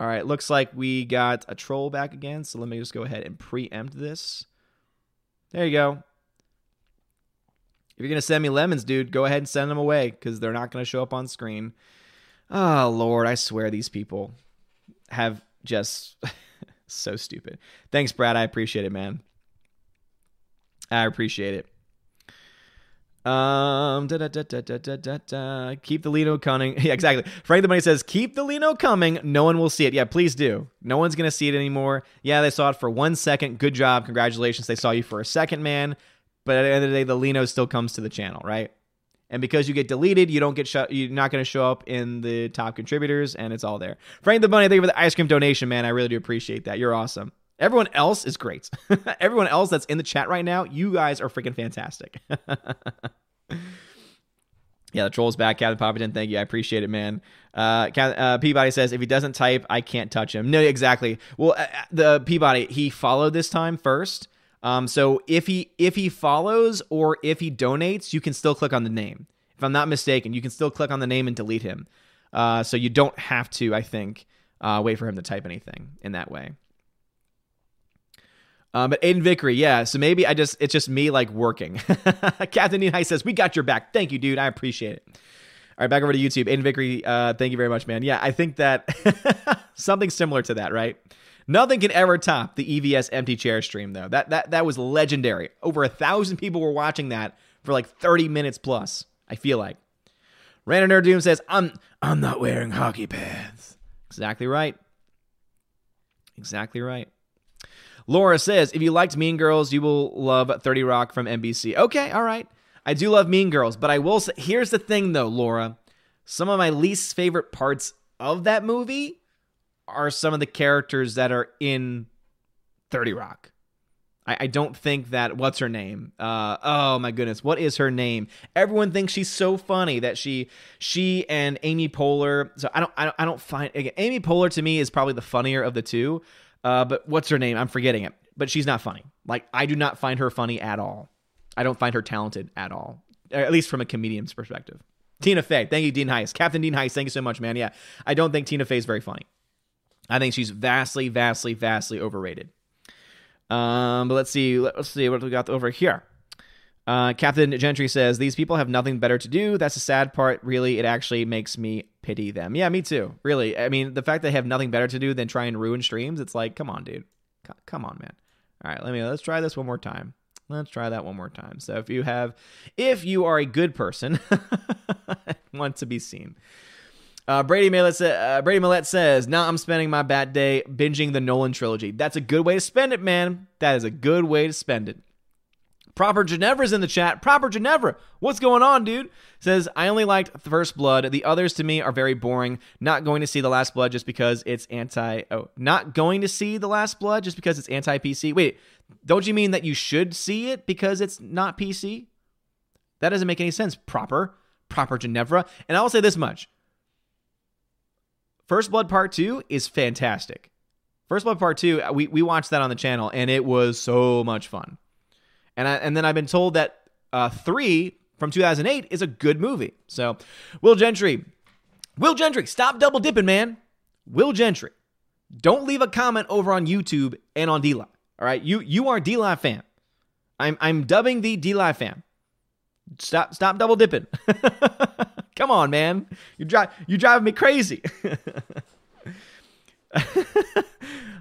All right, looks like we got a troll back again, so let me just go ahead and preempt this. There you go. If you're going to send me lemons, dude, go ahead and send them away because they're not going to show up on screen. Oh, Lord, I swear these people have just so stupid. Thanks, Brad. I appreciate it, man. I appreciate it. Um, da, da, da, da, da, da, da, keep the Lino coming. Yeah, exactly. Frank the Money says, keep the Lino coming. No one will see it. Yeah, please do. No one's going to see it anymore. Yeah, they saw it for one second. Good job. Congratulations. They saw you for a second, man. But at the end of the day, the Lino still comes to the channel, right? And because you get deleted, you don't get sh- you're not going to show up in the top contributors, and it's all there. Frank the Bunny, thank you for the ice cream donation, man. I really do appreciate that. You're awesome. Everyone else is great. Everyone else that's in the chat right now, you guys are freaking fantastic. yeah, the troll's back. Captain Poppington, thank you. I appreciate it, man. Uh, uh, Peabody says if he doesn't type, I can't touch him. No, exactly. Well, uh, uh, the Peabody he followed this time first. Um, so if he if he follows or if he donates, you can still click on the name. If I'm not mistaken, you can still click on the name and delete him. Uh, so you don't have to, I think, uh, wait for him to type anything in that way. Um, but Aiden Vickery, yeah. So maybe I just it's just me like working. Captain High says, "We got your back. Thank you, dude. I appreciate it." All right, back over to YouTube. Aiden Vickery, uh, thank you very much, man. Yeah, I think that something similar to that, right? Nothing can ever top the EVS empty chair stream, though. That that that was legendary. Over a thousand people were watching that for like 30 minutes plus. I feel like. Random Nerd Doom says, "I'm I'm not wearing hockey pants." Exactly right. Exactly right. Laura says, if you liked Mean Girls, you will love 30 Rock from NBC. Okay, all right. I do love Mean Girls, but I will say, here's the thing though, Laura. Some of my least favorite parts of that movie are some of the characters that are in 30 Rock. I, I don't think that what's her name? Uh, oh my goodness, what is her name? Everyone thinks she's so funny that she she and Amy Poehler. So I don't I don't, I don't find again, Amy Poehler to me is probably the funnier of the two. Uh, but what's her name? I'm forgetting it. But she's not funny. Like I do not find her funny at all. I don't find her talented at all, at least from a comedian's perspective. Tina Fey, thank you, Dean Heist, Captain Dean Heist, thank you so much, man. Yeah, I don't think Tina Fey is very funny. I think she's vastly, vastly, vastly overrated. Um, but let's see. Let's see what we got over here. Uh, Captain Gentry says these people have nothing better to do. That's the sad part. Really, it actually makes me pity them. Yeah, me too. Really, I mean, the fact that they have nothing better to do than try and ruin streams. It's like, come on, dude. Come on, man. All right, let me let's try this one more time. Let's try that one more time. So if you have, if you are a good person, want to be seen. Uh, Brady Millett, uh, Brady Millett says, "Now I'm spending my bad day binging the Nolan trilogy. That's a good way to spend it, man. That is a good way to spend it." Proper Ginevra's in the chat. Proper Ginevra, what's going on, dude? Says, I only liked First Blood. The others to me are very boring. Not going to see The Last Blood just because it's anti. Oh, not going to see The Last Blood just because it's anti PC. Wait, don't you mean that you should see it because it's not PC? That doesn't make any sense. Proper. Proper Ginevra. And I'll say this much First Blood Part 2 is fantastic. First Blood Part 2, we, we watched that on the channel and it was so much fun. And I, and then I've been told that uh, 3 from 2008 is a good movie. So, Will Gentry, Will Gentry, stop double dipping, man. Will Gentry, don't leave a comment over on YouTube and on DLive. All right, you you are DLive fan. I'm I'm dubbing the DLive fan. Stop stop double dipping. Come on, man. You drive you driving me crazy.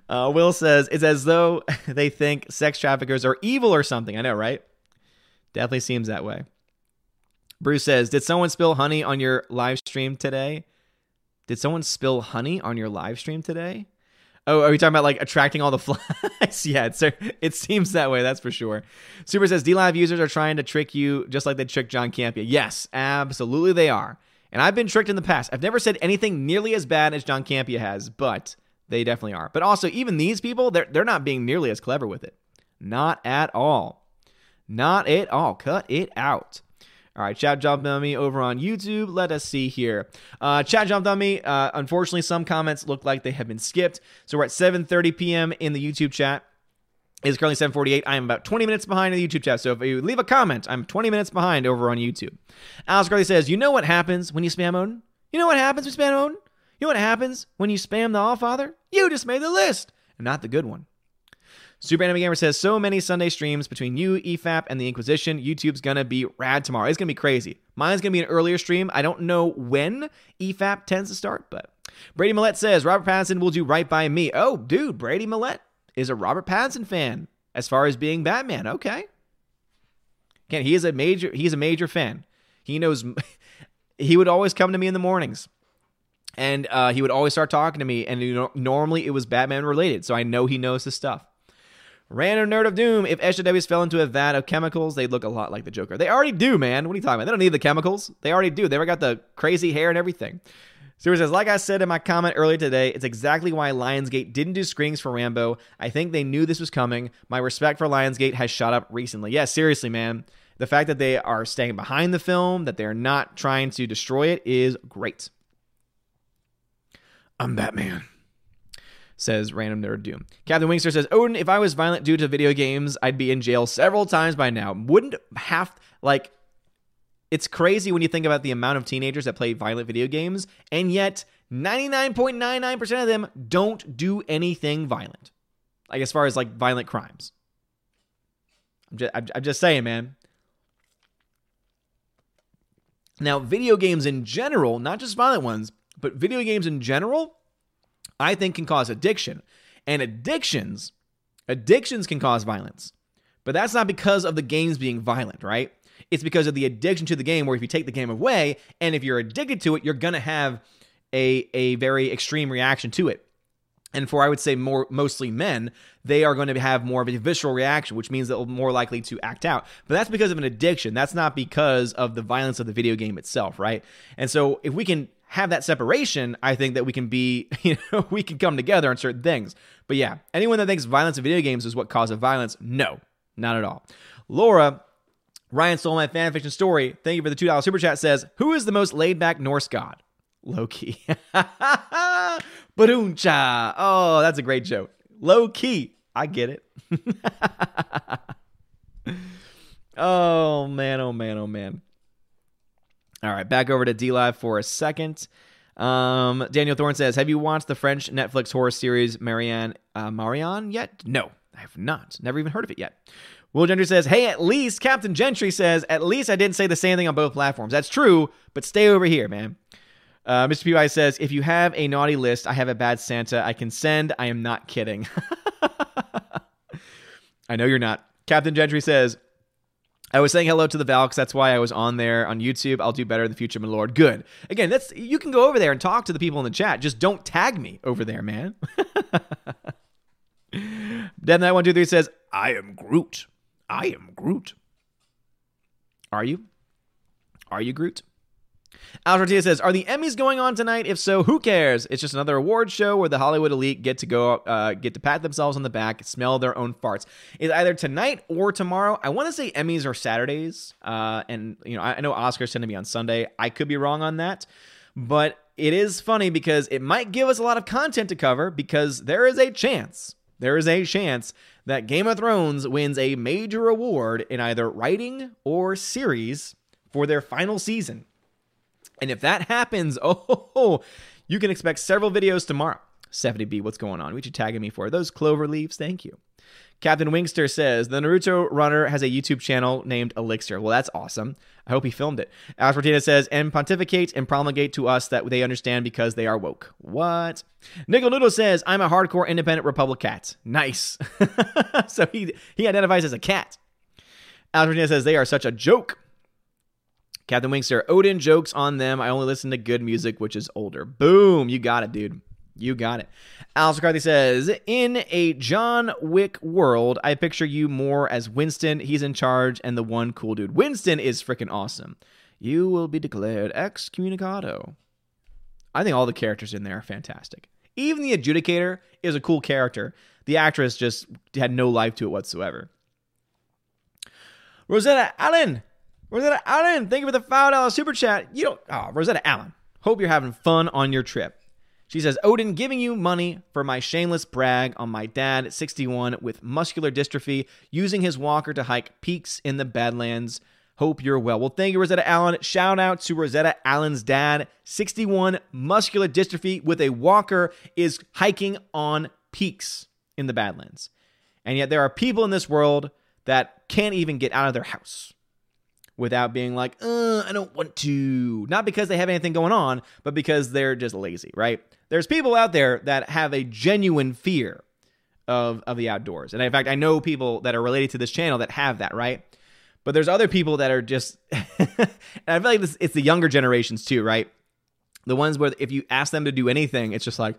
uh, Will says it's as though they think sex traffickers are evil or something. I know, right? Definitely seems that way. Bruce says, "Did someone spill honey on your live stream today? Did someone spill honey on your live stream today?" Oh, are we talking about like attracting all the flies? yeah, it's, it seems that way. That's for sure. Super says DLive users are trying to trick you just like they tricked John Campea. Yes, absolutely they are. And I've been tricked in the past. I've never said anything nearly as bad as John Campea has, but they definitely are. But also, even these people, they're they're not being nearly as clever with it. Not at all. Not at all. Cut it out. All right, chat jumped on me over on YouTube. Let us see here. Uh, chat jumped on me. Uh, unfortunately, some comments look like they have been skipped. So we're at 7:30 p.m. in the YouTube chat. It's currently 7:48. I am about 20 minutes behind in the YouTube chat. So if you leave a comment, I'm 20 minutes behind over on YouTube. Alex Garley says, "You know what happens when you spam Odin? You know what happens when you spam Odin? You know what happens when you spam the All Father? You just made the list, and not the good one." Super Anime Gamer says, so many Sunday streams between you, EFAP, and the Inquisition. YouTube's gonna be rad tomorrow. It's gonna be crazy. Mine's gonna be an earlier stream. I don't know when EFAP tends to start, but Brady Millett says, Robert Pattinson will do right by me. Oh, dude, Brady Millett is a Robert Pattinson fan as far as being Batman. Okay. Again, he is a major he's a major fan. He knows he would always come to me in the mornings and uh, he would always start talking to me and you know, normally it was batman related so i know he knows his stuff Random Nerd of Doom. If SJWs fell into a vat of chemicals, they'd look a lot like the Joker. They already do, man. What are you talking about? They don't need the chemicals. They already do. They already got the crazy hair and everything. Stewart says, like I said in my comment earlier today, it's exactly why Lionsgate didn't do screenings for Rambo. I think they knew this was coming. My respect for Lionsgate has shot up recently. Yeah, seriously, man. The fact that they are staying behind the film, that they're not trying to destroy it, is great. I'm Batman says Random Nerd Doom. Captain Wingster says, Odin, if I was violent due to video games, I'd be in jail several times by now. Wouldn't have, like, it's crazy when you think about the amount of teenagers that play violent video games, and yet 99.99% of them don't do anything violent. Like, as far as, like, violent crimes. I'm just, I'm just saying, man. Now, video games in general, not just violent ones, but video games in general I think can cause addiction. And addictions, addictions can cause violence. But that's not because of the games being violent, right? It's because of the addiction to the game, where if you take the game away and if you're addicted to it, you're going to have a, a very extreme reaction to it. And for I would say more mostly men, they are going to have more of a visceral reaction, which means they're more likely to act out. But that's because of an addiction. That's not because of the violence of the video game itself, right? And so if we can have that separation, I think that we can be, you know, we can come together on certain things. But yeah, anyone that thinks violence in video games is what causes violence, no, not at all. Laura, Ryan stole my fanfiction story. Thank you for the $2 super chat. Says, Who is the most laid back Norse god? Loki. Baduncha. Oh, that's a great joke. Low key. I get it. oh, man. Oh, man. Oh, man. All right, back over to D Live for a second. Um, Daniel Thorne says, "Have you watched the French Netflix horror series Marianne uh, Marianne yet? No, I have not. Never even heard of it yet." Will Gentry says, "Hey, at least Captain Gentry says, at least I didn't say the same thing on both platforms. That's true, but stay over here, man." Uh, Mr. PY says, "If you have a naughty list, I have a bad Santa I can send. I am not kidding." I know you're not. Captain Gentry says, I was saying hello to the Valks. That's why I was on there on YouTube. I'll do better in the future, my lord. Good. Again, that's you can go over there and talk to the people in the chat. Just don't tag me over there, man. Dead Knight One Two Three says, "I am Groot. I am Groot." Are you? Are you Groot? Al Tortilla says, "Are the Emmys going on tonight? If so, who cares? It's just another award show where the Hollywood elite get to go, uh, get to pat themselves on the back, smell their own farts. It's either tonight or tomorrow. I want to say Emmys are Saturdays, uh, and you know, I, I know Oscars tend to be on Sunday. I could be wrong on that, but it is funny because it might give us a lot of content to cover because there is a chance, there is a chance that Game of Thrones wins a major award in either writing or series for their final season." And if that happens, oh, you can expect several videos tomorrow. 70B, what's going on? What you tagging me for? Those clover leaves? Thank you. Captain Wingster says the Naruto runner has a YouTube channel named Elixir. Well, that's awesome. I hope he filmed it. Alex says, and pontificate and promulgate to us that they understand because they are woke. What? Nickel Noodle says, I'm a hardcore independent Republic cat. Nice. so he he identifies as a cat. Alex says, they are such a joke. Captain Wingster, Odin jokes on them. I only listen to good music, which is older. Boom. You got it, dude. You got it. Alex McCarthy says, In a John Wick world, I picture you more as Winston. He's in charge and the one cool dude. Winston is freaking awesome. You will be declared excommunicado. I think all the characters in there are fantastic. Even the adjudicator is a cool character. The actress just had no life to it whatsoever. Rosetta Allen Rosetta Allen, thank you for the $5 super chat. You don't, oh, Rosetta Allen, hope you're having fun on your trip. She says, Odin giving you money for my shameless brag on my dad at 61 with muscular dystrophy, using his walker to hike peaks in the Badlands. Hope you're well. Well, thank you, Rosetta Allen. Shout out to Rosetta Allen's dad. 61 muscular dystrophy with a walker is hiking on peaks in the Badlands. And yet there are people in this world that can't even get out of their house without being like, uh, I don't want to. Not because they have anything going on, but because they're just lazy, right? There's people out there that have a genuine fear of, of the outdoors. And in fact, I know people that are related to this channel that have that, right? But there's other people that are just, and I feel like this, it's the younger generations too, right? The ones where if you ask them to do anything, it's just like,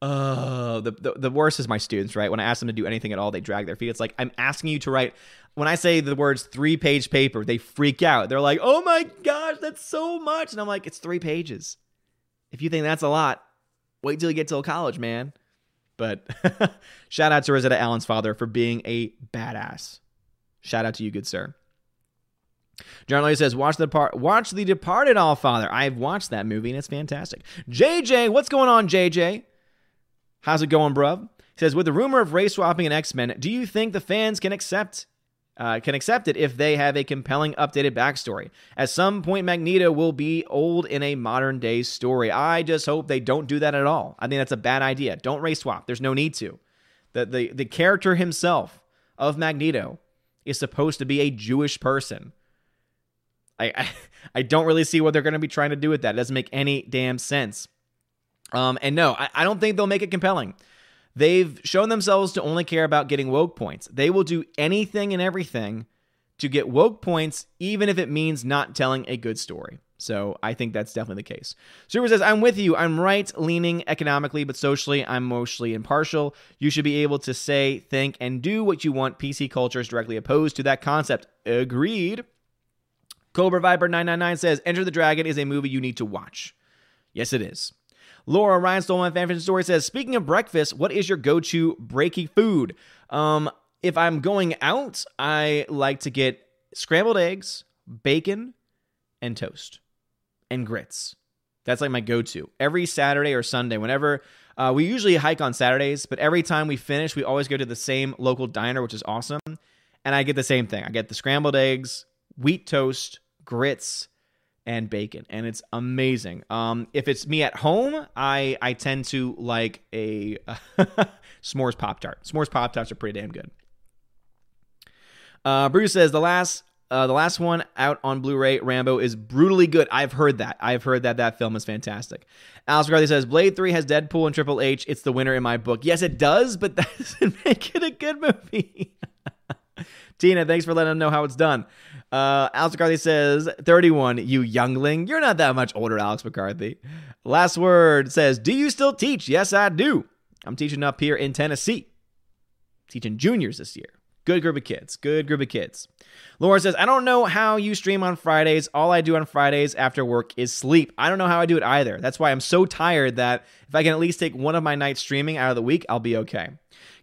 uh, the, the, the worst is my students, right? When I ask them to do anything at all, they drag their feet. It's like, I'm asking you to write when I say the words three page paper, they freak out. They're like, oh my gosh, that's so much. And I'm like, it's three pages. If you think that's a lot, wait till you get to college, man. But shout out to Rosetta Allen's father for being a badass. Shout out to you, good sir. John Lee says, watch the part watch The Departed All Father. I've watched that movie and it's fantastic. JJ, what's going on, JJ? How's it going, bruv? He says, with the rumor of race swapping in X-Men, do you think the fans can accept uh, can accept it if they have a compelling updated backstory. At some point, Magneto will be old in a modern day story. I just hope they don't do that at all. I think that's a bad idea. Don't race swap. There's no need to. The, the, the character himself of Magneto is supposed to be a Jewish person. I, I, I don't really see what they're going to be trying to do with that. It doesn't make any damn sense. Um, and no, I, I don't think they'll make it compelling. They've shown themselves to only care about getting woke points. They will do anything and everything to get woke points, even if it means not telling a good story. So I think that's definitely the case. Super says, I'm with you. I'm right leaning economically, but socially, I'm mostly impartial. You should be able to say, think, and do what you want. PC culture is directly opposed to that concept. Agreed. Cobra Viper 999 says, Enter the Dragon is a movie you need to watch. Yes, it is. Laura Ryan stole my fanfiction story says, Speaking of breakfast, what is your go to breaky food? Um, if I'm going out, I like to get scrambled eggs, bacon, and toast, and grits. That's like my go to. Every Saturday or Sunday, whenever uh, we usually hike on Saturdays, but every time we finish, we always go to the same local diner, which is awesome. And I get the same thing I get the scrambled eggs, wheat toast, grits, and bacon, and it's amazing. Um, if it's me at home, I I tend to like a s'mores pop tart. S'mores pop tarts are pretty damn good. Uh, Bruce says the last uh, the last one out on Blu-ray, Rambo, is brutally good. I've heard that. I've heard that that film is fantastic. Alex McCarthy says Blade Three has Deadpool and Triple H. It's the winner in my book. Yes, it does, but that doesn't make it a good movie. Tina, thanks for letting them know how it's done. Uh, Alex McCarthy says, 31, you youngling. You're not that much older, Alex McCarthy. Last word says, Do you still teach? Yes, I do. I'm teaching up here in Tennessee, teaching juniors this year. Good group of kids. Good group of kids. Laura says, I don't know how you stream on Fridays. All I do on Fridays after work is sleep. I don't know how I do it either. That's why I'm so tired that if I can at least take one of my nights streaming out of the week, I'll be okay.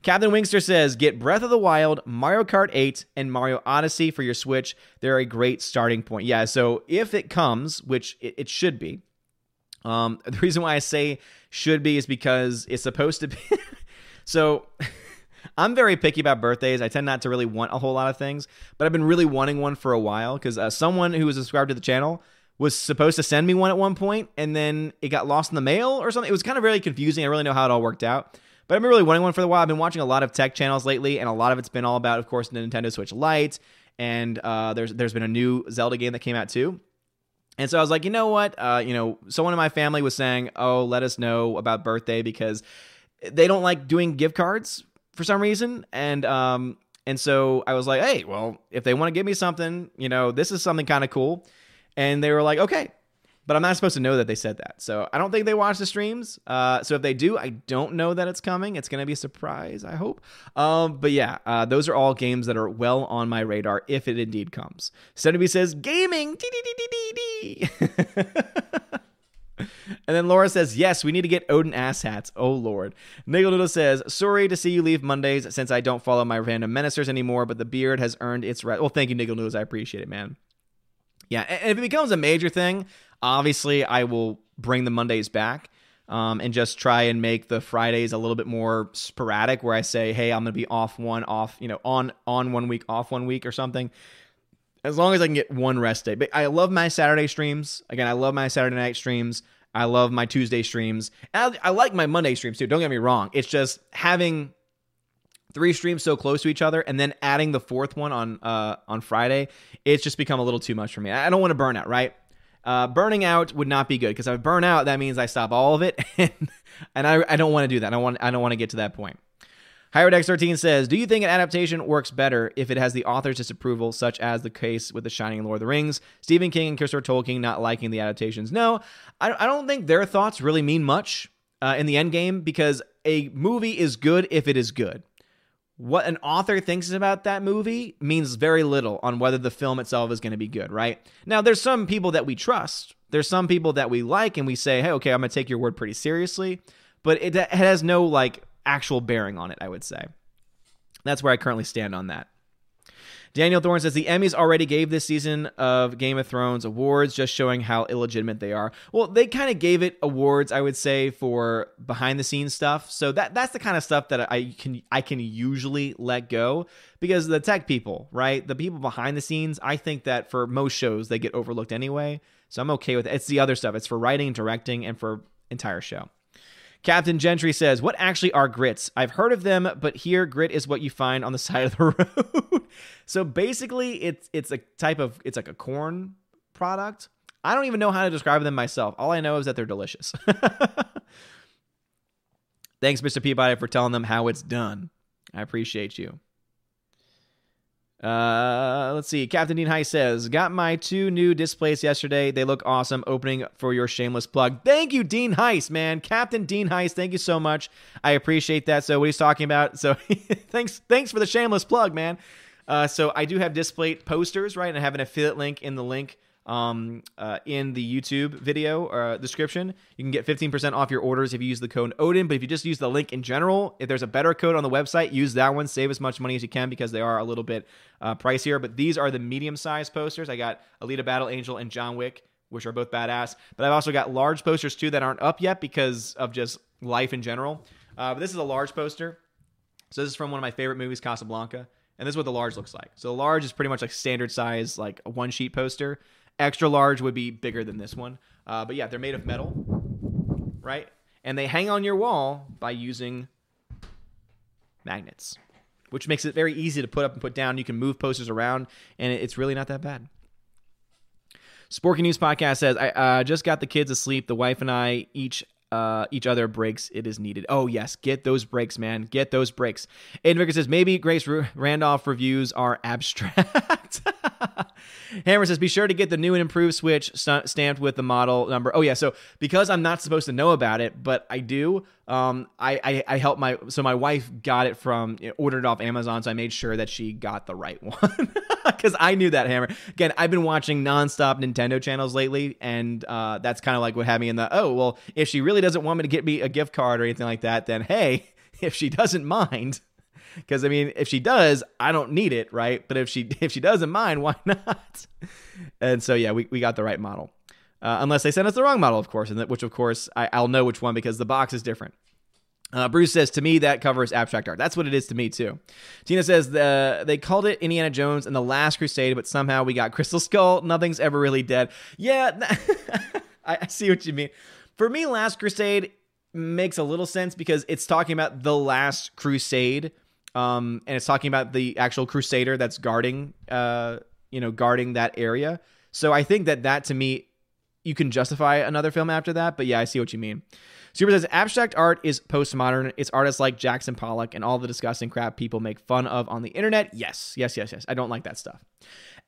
Captain Wingster says, get Breath of the Wild, Mario Kart 8, and Mario Odyssey for your Switch. They're a great starting point. Yeah, so if it comes, which it, should be, um, the reason why I say should be is because it's supposed to be. so I'm very picky about birthdays. I tend not to really want a whole lot of things, but I've been really wanting one for a while because uh, someone who was subscribed to the channel was supposed to send me one at one point, and then it got lost in the mail or something. It was kind of really confusing. I really know how it all worked out. But I've been really wanting one for a while. I've been watching a lot of tech channels lately, and a lot of it's been all about, of course, the Nintendo Switch Lite. And uh, there's there's been a new Zelda game that came out too. And so I was like, you know what? Uh, you know, someone in my family was saying, "Oh, let us know about birthday because they don't like doing gift cards for some reason." And um, and so I was like, "Hey, well, if they want to give me something, you know, this is something kind of cool." And they were like, "Okay." but I'm not supposed to know that they said that. So I don't think they watch the streams. Uh, so if they do, I don't know that it's coming. It's going to be a surprise, I hope. Um, but yeah, uh, those are all games that are well on my radar if it indeed comes. Steady says, gaming. and then Laura says, Yes, we need to get Odin ass hats. Oh, Lord. Niggle says, Sorry to see you leave Mondays since I don't follow my random menacers anymore, but the beard has earned its right. Well, thank you, Niggle Noodles. I appreciate it, man. Yeah, and if it becomes a major thing, Obviously, I will bring the Mondays back. Um, and just try and make the Fridays a little bit more sporadic, where I say, "Hey, I'm going to be off one, off, you know, on on one week, off one week, or something." As long as I can get one rest day. But I love my Saturday streams. Again, I love my Saturday night streams. I love my Tuesday streams. I, I like my Monday streams too. Don't get me wrong. It's just having three streams so close to each other and then adding the fourth one on uh, on Friday. It's just become a little too much for me. I don't want to burn out, right? Uh, burning out would not be good because if I burn out, that means I stop all of it, and, and I, I don't want to do that. I want I don't want to get to that point. Hyrodex13 says, Do you think an adaptation works better if it has the author's disapproval, such as the case with The Shining and Lord of the Rings? Stephen King and Christopher Tolkien not liking the adaptations. No, I, don't think their thoughts really mean much uh, in the end game because a movie is good if it is good what an author thinks about that movie means very little on whether the film itself is going to be good, right? Now, there's some people that we trust. There's some people that we like and we say, hey, okay, I'm going to take your word pretty seriously. But it has no like actual bearing on it, I would say. That's where I currently stand on that. Daniel Thorne says the Emmys already gave this season of Game of Thrones awards, just showing how illegitimate they are. Well, they kind of gave it awards, I would say, for behind the scenes stuff. So that that's the kind of stuff that I can I can usually let go because the tech people, right, the people behind the scenes, I think that for most shows they get overlooked anyway. So I'm okay with it. It's the other stuff. It's for writing, directing, and for entire show. Captain Gentry says, What actually are grits? I've heard of them, but here grit is what you find on the side of the road. so basically it's it's a type of it's like a corn product. I don't even know how to describe them myself. All I know is that they're delicious. Thanks, Mr. Peabody, for telling them how it's done. I appreciate you. Uh, let's see. Captain Dean Heist says, Got my two new displays yesterday. They look awesome. Opening for your shameless plug. Thank you, Dean Heist, man. Captain Dean Heist, thank you so much. I appreciate that. So, what he's talking about. So, thanks thanks for the shameless plug, man. Uh, so, I do have display posters, right? And I have an affiliate link in the link um, uh, in the YouTube video uh, description. You can get 15% off your orders if you use the code Odin. But if you just use the link in general, if there's a better code on the website, use that one. Save as much money as you can because they are a little bit uh, pricier. But these are the medium sized posters. I got Alita Battle Angel and John Wick, which are both badass. But I've also got large posters too that aren't up yet because of just life in general. Uh, but this is a large poster. So this is from one of my favorite movies, Casablanca. And this is what the large looks like. So the large is pretty much like standard size, like a one sheet poster. Extra large would be bigger than this one. Uh, but yeah, they're made of metal, right? And they hang on your wall by using magnets, which makes it very easy to put up and put down. You can move posters around, and it's really not that bad. Sporky News Podcast says, I uh, just got the kids asleep. The wife and I each uh, each other breaks it is needed. Oh yes, get those breaks, man. Get those breaks. Aiden Vicker says maybe Grace Randolph reviews are abstract. Hammer says be sure to get the new and improved Switch st- stamped with the model number. Oh yeah, so because I'm not supposed to know about it, but I do. Um, I, I I help my so my wife got it from ordered it off Amazon, so I made sure that she got the right one because I knew that Hammer. Again, I've been watching nonstop Nintendo channels lately, and uh, that's kind of like what had me in the oh well. If she really doesn't want me to get me a gift card or anything like that, then hey, if she doesn't mind, because I mean, if she does, I don't need it, right? But if she if she doesn't mind, why not? And so yeah, we we got the right model. Uh, unless they send us the wrong model, of course, and that, which of course I, I'll know which one because the box is different. Uh, Bruce says, to me, that covers abstract art. That's what it is to me, too. Tina says, the, they called it Indiana Jones and the Last Crusade, but somehow we got Crystal Skull. Nothing's ever really dead. Yeah, I see what you mean. For me, Last Crusade makes a little sense because it's talking about the Last Crusade, um, and it's talking about the actual Crusader that's guarding, uh, you know, guarding that area. So I think that that to me you can justify another film after that. But yeah, I see what you mean. Super says abstract art is postmodern. It's artists like Jackson Pollock and all the disgusting crap people make fun of on the internet. Yes, yes, yes, yes. I don't like that stuff.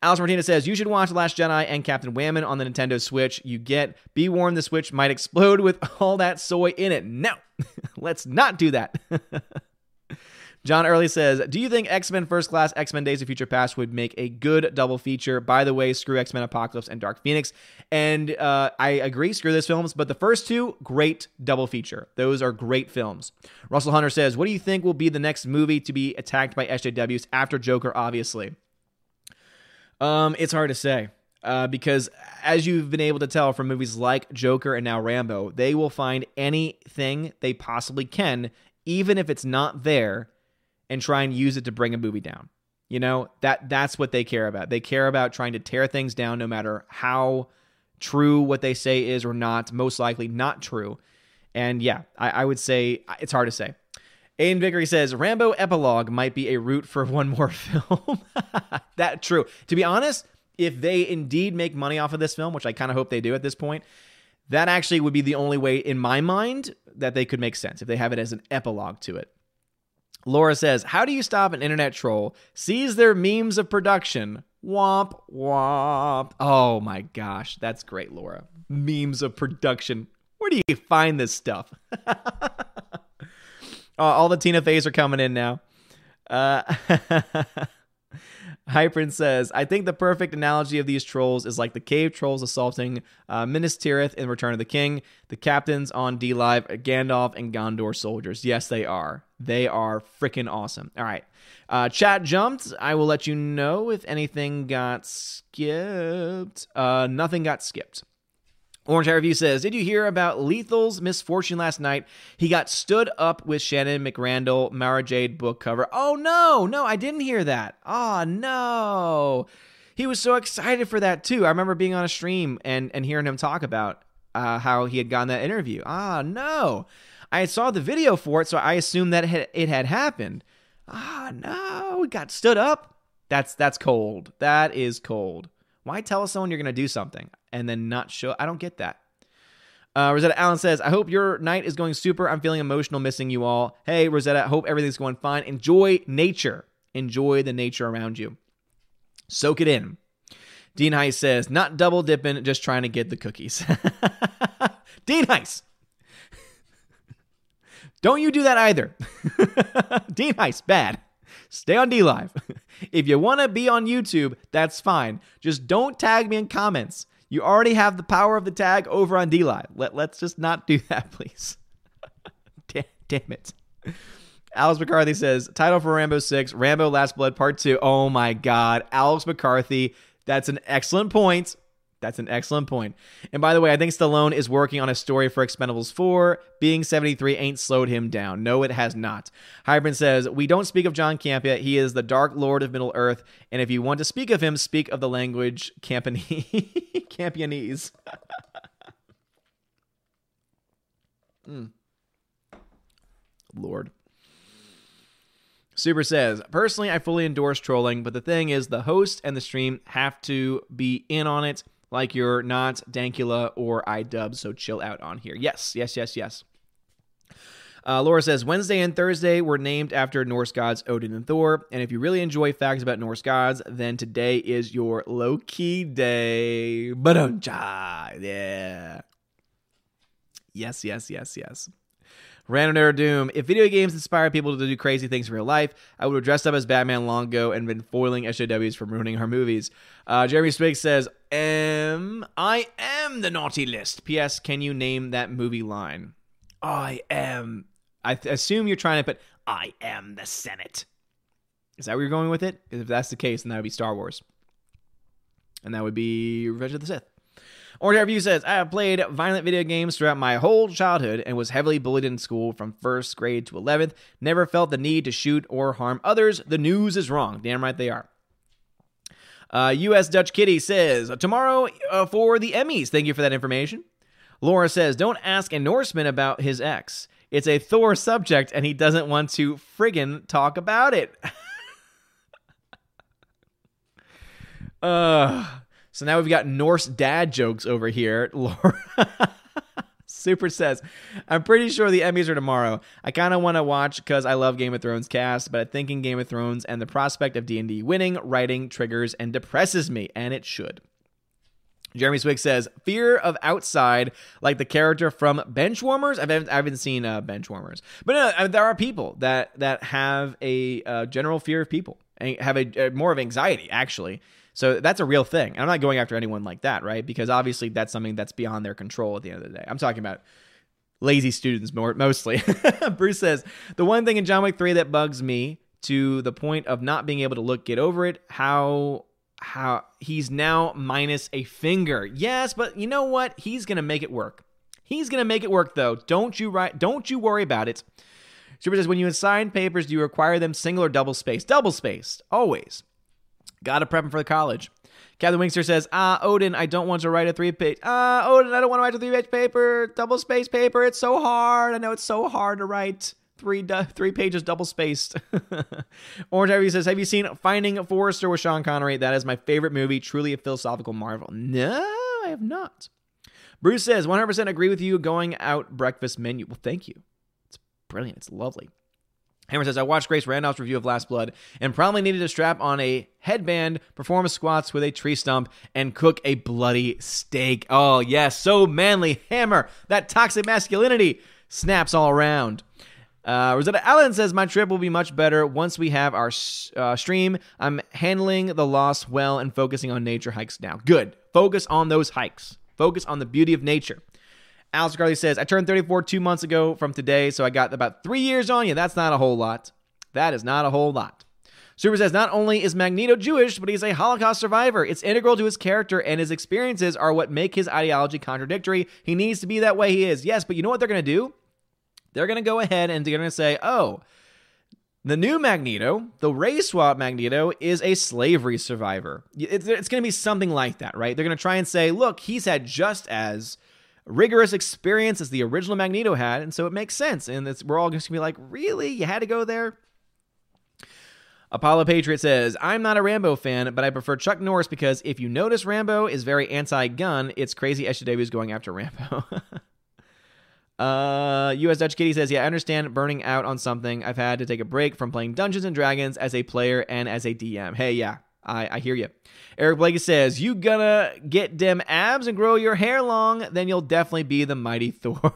Alex Martinez says you should watch Last Jedi and Captain Whammon on the Nintendo Switch. You get be warned the Switch might explode with all that soy in it. No, let's not do that. John Early says, Do you think X Men First Class, X Men Days of Future Past would make a good double feature? By the way, screw X Men Apocalypse and Dark Phoenix. And uh, I agree, screw those films, but the first two, great double feature. Those are great films. Russell Hunter says, What do you think will be the next movie to be attacked by SJWs after Joker, obviously? Um, it's hard to say. Uh, because as you've been able to tell from movies like Joker and now Rambo, they will find anything they possibly can, even if it's not there, and try and use it to bring a movie down. You know, that that's what they care about. They care about trying to tear things down no matter how true what they say is or not, most likely not true. And yeah, I, I would say it's hard to say. Aiden Vickery says Rambo epilogue might be a route for one more film. that true. To be honest, if they indeed make money off of this film, which I kind of hope they do at this point, that actually would be the only way in my mind that they could make sense if they have it as an epilogue to it. Laura says, How do you stop an internet troll? sees their memes of production. Womp, womp. Oh my gosh, that's great, Laura. Memes of production. Where do you find this stuff? all the Tina Feys are coming in now. Uh, Hyprin says, I think the perfect analogy of these trolls is like the cave trolls assaulting uh, Minas Tirith in Return of the King. The captains on D Live, Gandalf and Gondor soldiers. Yes, they are. They are freaking awesome. All right. Uh, chat jumped. I will let you know if anything got skipped. Uh, nothing got skipped. Orange Hat Review says, Did you hear about Lethal's misfortune last night? He got stood up with Shannon McRandle, Mara Jade book cover. Oh, no, no, I didn't hear that. Oh, no. He was so excited for that, too. I remember being on a stream and, and hearing him talk about uh, how he had gotten that interview. Ah, no. I saw the video for it, so I assumed that it had happened. Ah, no. He got stood up. That's that's cold. That is cold. Why tell someone you're going to do something and then not show? I don't get that. Uh, Rosetta Allen says, I hope your night is going super. I'm feeling emotional missing you all. Hey, Rosetta, I hope everything's going fine. Enjoy nature. Enjoy the nature around you. Soak it in. Dean Heist says, not double dipping, just trying to get the cookies. Dean Heist. Don't you do that either. Dean Heist, bad. Stay on D Live. if you want to be on YouTube, that's fine. Just don't tag me in comments. You already have the power of the tag over on D Live. Let, let's just not do that, please. damn, damn it. Alex McCarthy says, title for Rambo 6, Rambo Last Blood Part 2. Oh my God. Alex McCarthy, that's an excellent point. That's an excellent point. And by the way, I think Stallone is working on a story for Expendables 4. Being 73 ain't slowed him down. No, it has not. Hybrid says, We don't speak of John Campea. He is the Dark Lord of Middle Earth. And if you want to speak of him, speak of the language Campanese. mm. Lord. Super says, personally, I fully endorse trolling, but the thing is, the host and the stream have to be in on it like you're not Dankula or iDub, so chill out on here. Yes, yes, yes, yes. Uh, Laura says Wednesday and Thursday were named after Norse gods Odin and Thor. And if you really enjoy facts about Norse gods, then today is your Loki day. Baduncha. Yeah. Yes, yes, yes, yes. Random Nerd Doom. If video games inspire people to do crazy things in real life, I would have dressed up as Batman long ago and been foiling SJWs from ruining our movies. Uh, Jeremy Spiggs says, um, I am the naughty list. P.S. Can you name that movie line? I am. I th- assume you're trying to put, I am the Senate. Is that where you're going with it? If that's the case, then that would be Star Wars. And that would be Revenge of the Sith. Orange Review says, I have played violent video games throughout my whole childhood and was heavily bullied in school from first grade to 11th. Never felt the need to shoot or harm others. The news is wrong. Damn right they are. Uh, U.S. Dutch Kitty says, tomorrow uh, for the Emmys. Thank you for that information. Laura says, don't ask a Norseman about his ex. It's a Thor subject and he doesn't want to friggin' talk about it. uh, so now we've got Norse dad jokes over here. Laura Super says, I'm pretty sure the Emmys are tomorrow. I kind of want to watch because I love Game of Thrones cast, but I think in Game of Thrones and the prospect of D&D winning, writing triggers and depresses me, and it should. Jeremy Swig says, fear of outside, like the character from Benchwarmers. I haven't, I haven't seen uh, Benchwarmers. But uh, there are people that, that have a uh, general fear of people and have a, a more of anxiety, actually. So that's a real thing. And I'm not going after anyone like that, right? Because obviously that's something that's beyond their control at the end of the day. I'm talking about lazy students more mostly. Bruce says, "The one thing in John Wick 3 that bugs me to the point of not being able to look get over it, how how he's now minus a finger. Yes, but you know what? He's going to make it work. He's going to make it work though. Don't you right don't you worry about it." Super says, when you assign papers, do you require them single or double spaced? Double spaced, always. Gotta prep him for the college. Captain Wingster says, Ah, Odin, I don't want to write a three page. Ah, Odin, I don't want to write a three page paper, double space paper. It's so hard. I know it's so hard to write three three pages double spaced. Orange Ivy says, Have you seen Finding Forrester with Sean Connery? That is my favorite movie. Truly a philosophical marvel. No, I have not. Bruce says, 100% agree with you. Going out breakfast menu. Well, thank you. It's brilliant. It's lovely. Hammer says, I watched Grace Randolph's review of Last Blood and probably needed to strap on a headband, perform squats with a tree stump, and cook a bloody steak. Oh, yes, so manly. Hammer, that toxic masculinity snaps all around. Uh, Rosetta Allen says, My trip will be much better once we have our uh, stream. I'm handling the loss well and focusing on nature hikes now. Good. Focus on those hikes, focus on the beauty of nature. Alex Garley says, I turned 34 two months ago from today, so I got about three years on you. That's not a whole lot. That is not a whole lot. Super says, not only is Magneto Jewish, but he's a Holocaust survivor. It's integral to his character, and his experiences are what make his ideology contradictory. He needs to be that way he is. Yes, but you know what they're going to do? They're going to go ahead and they're going to say, oh, the new Magneto, the race swap Magneto, is a slavery survivor. It's, it's going to be something like that, right? They're going to try and say, look, he's had just as rigorous experience as the original Magneto had, and so it makes sense. And we're all just gonna be like, really? You had to go there? Apollo Patriot says, I'm not a Rambo fan, but I prefer Chuck Norris because if you notice Rambo is very anti gun, it's crazy SJW is going after Rambo. uh, US Dutch Kitty says, Yeah, I understand burning out on something. I've had to take a break from playing Dungeons and Dragons as a player and as a DM. Hey, yeah, I, I hear you. Eric Blake says, You gonna get dem abs and grow your hair long, then you'll definitely be the mighty Thor.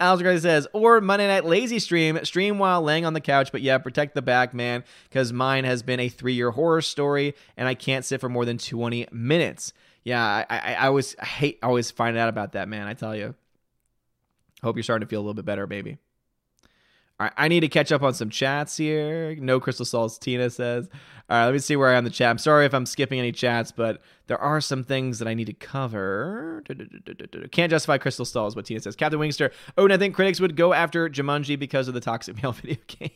Alex Gray says, or Monday Night Lazy Stream, stream while laying on the couch, but yeah, protect the back, man, because mine has been a three year horror story and I can't sit for more than 20 minutes. Yeah, I, I, I always I hate always finding out about that, man. I tell you. Hope you're starting to feel a little bit better, baby. I need to catch up on some chats here. No crystal salts, Tina says. All right, let me see where I am in the chat. I'm sorry if I'm skipping any chats, but there are some things that I need to cover. Can't justify crystal stalls, what Tina says. Captain Wingster. Oh, and I think critics would go after Jumanji because of the toxic male video game.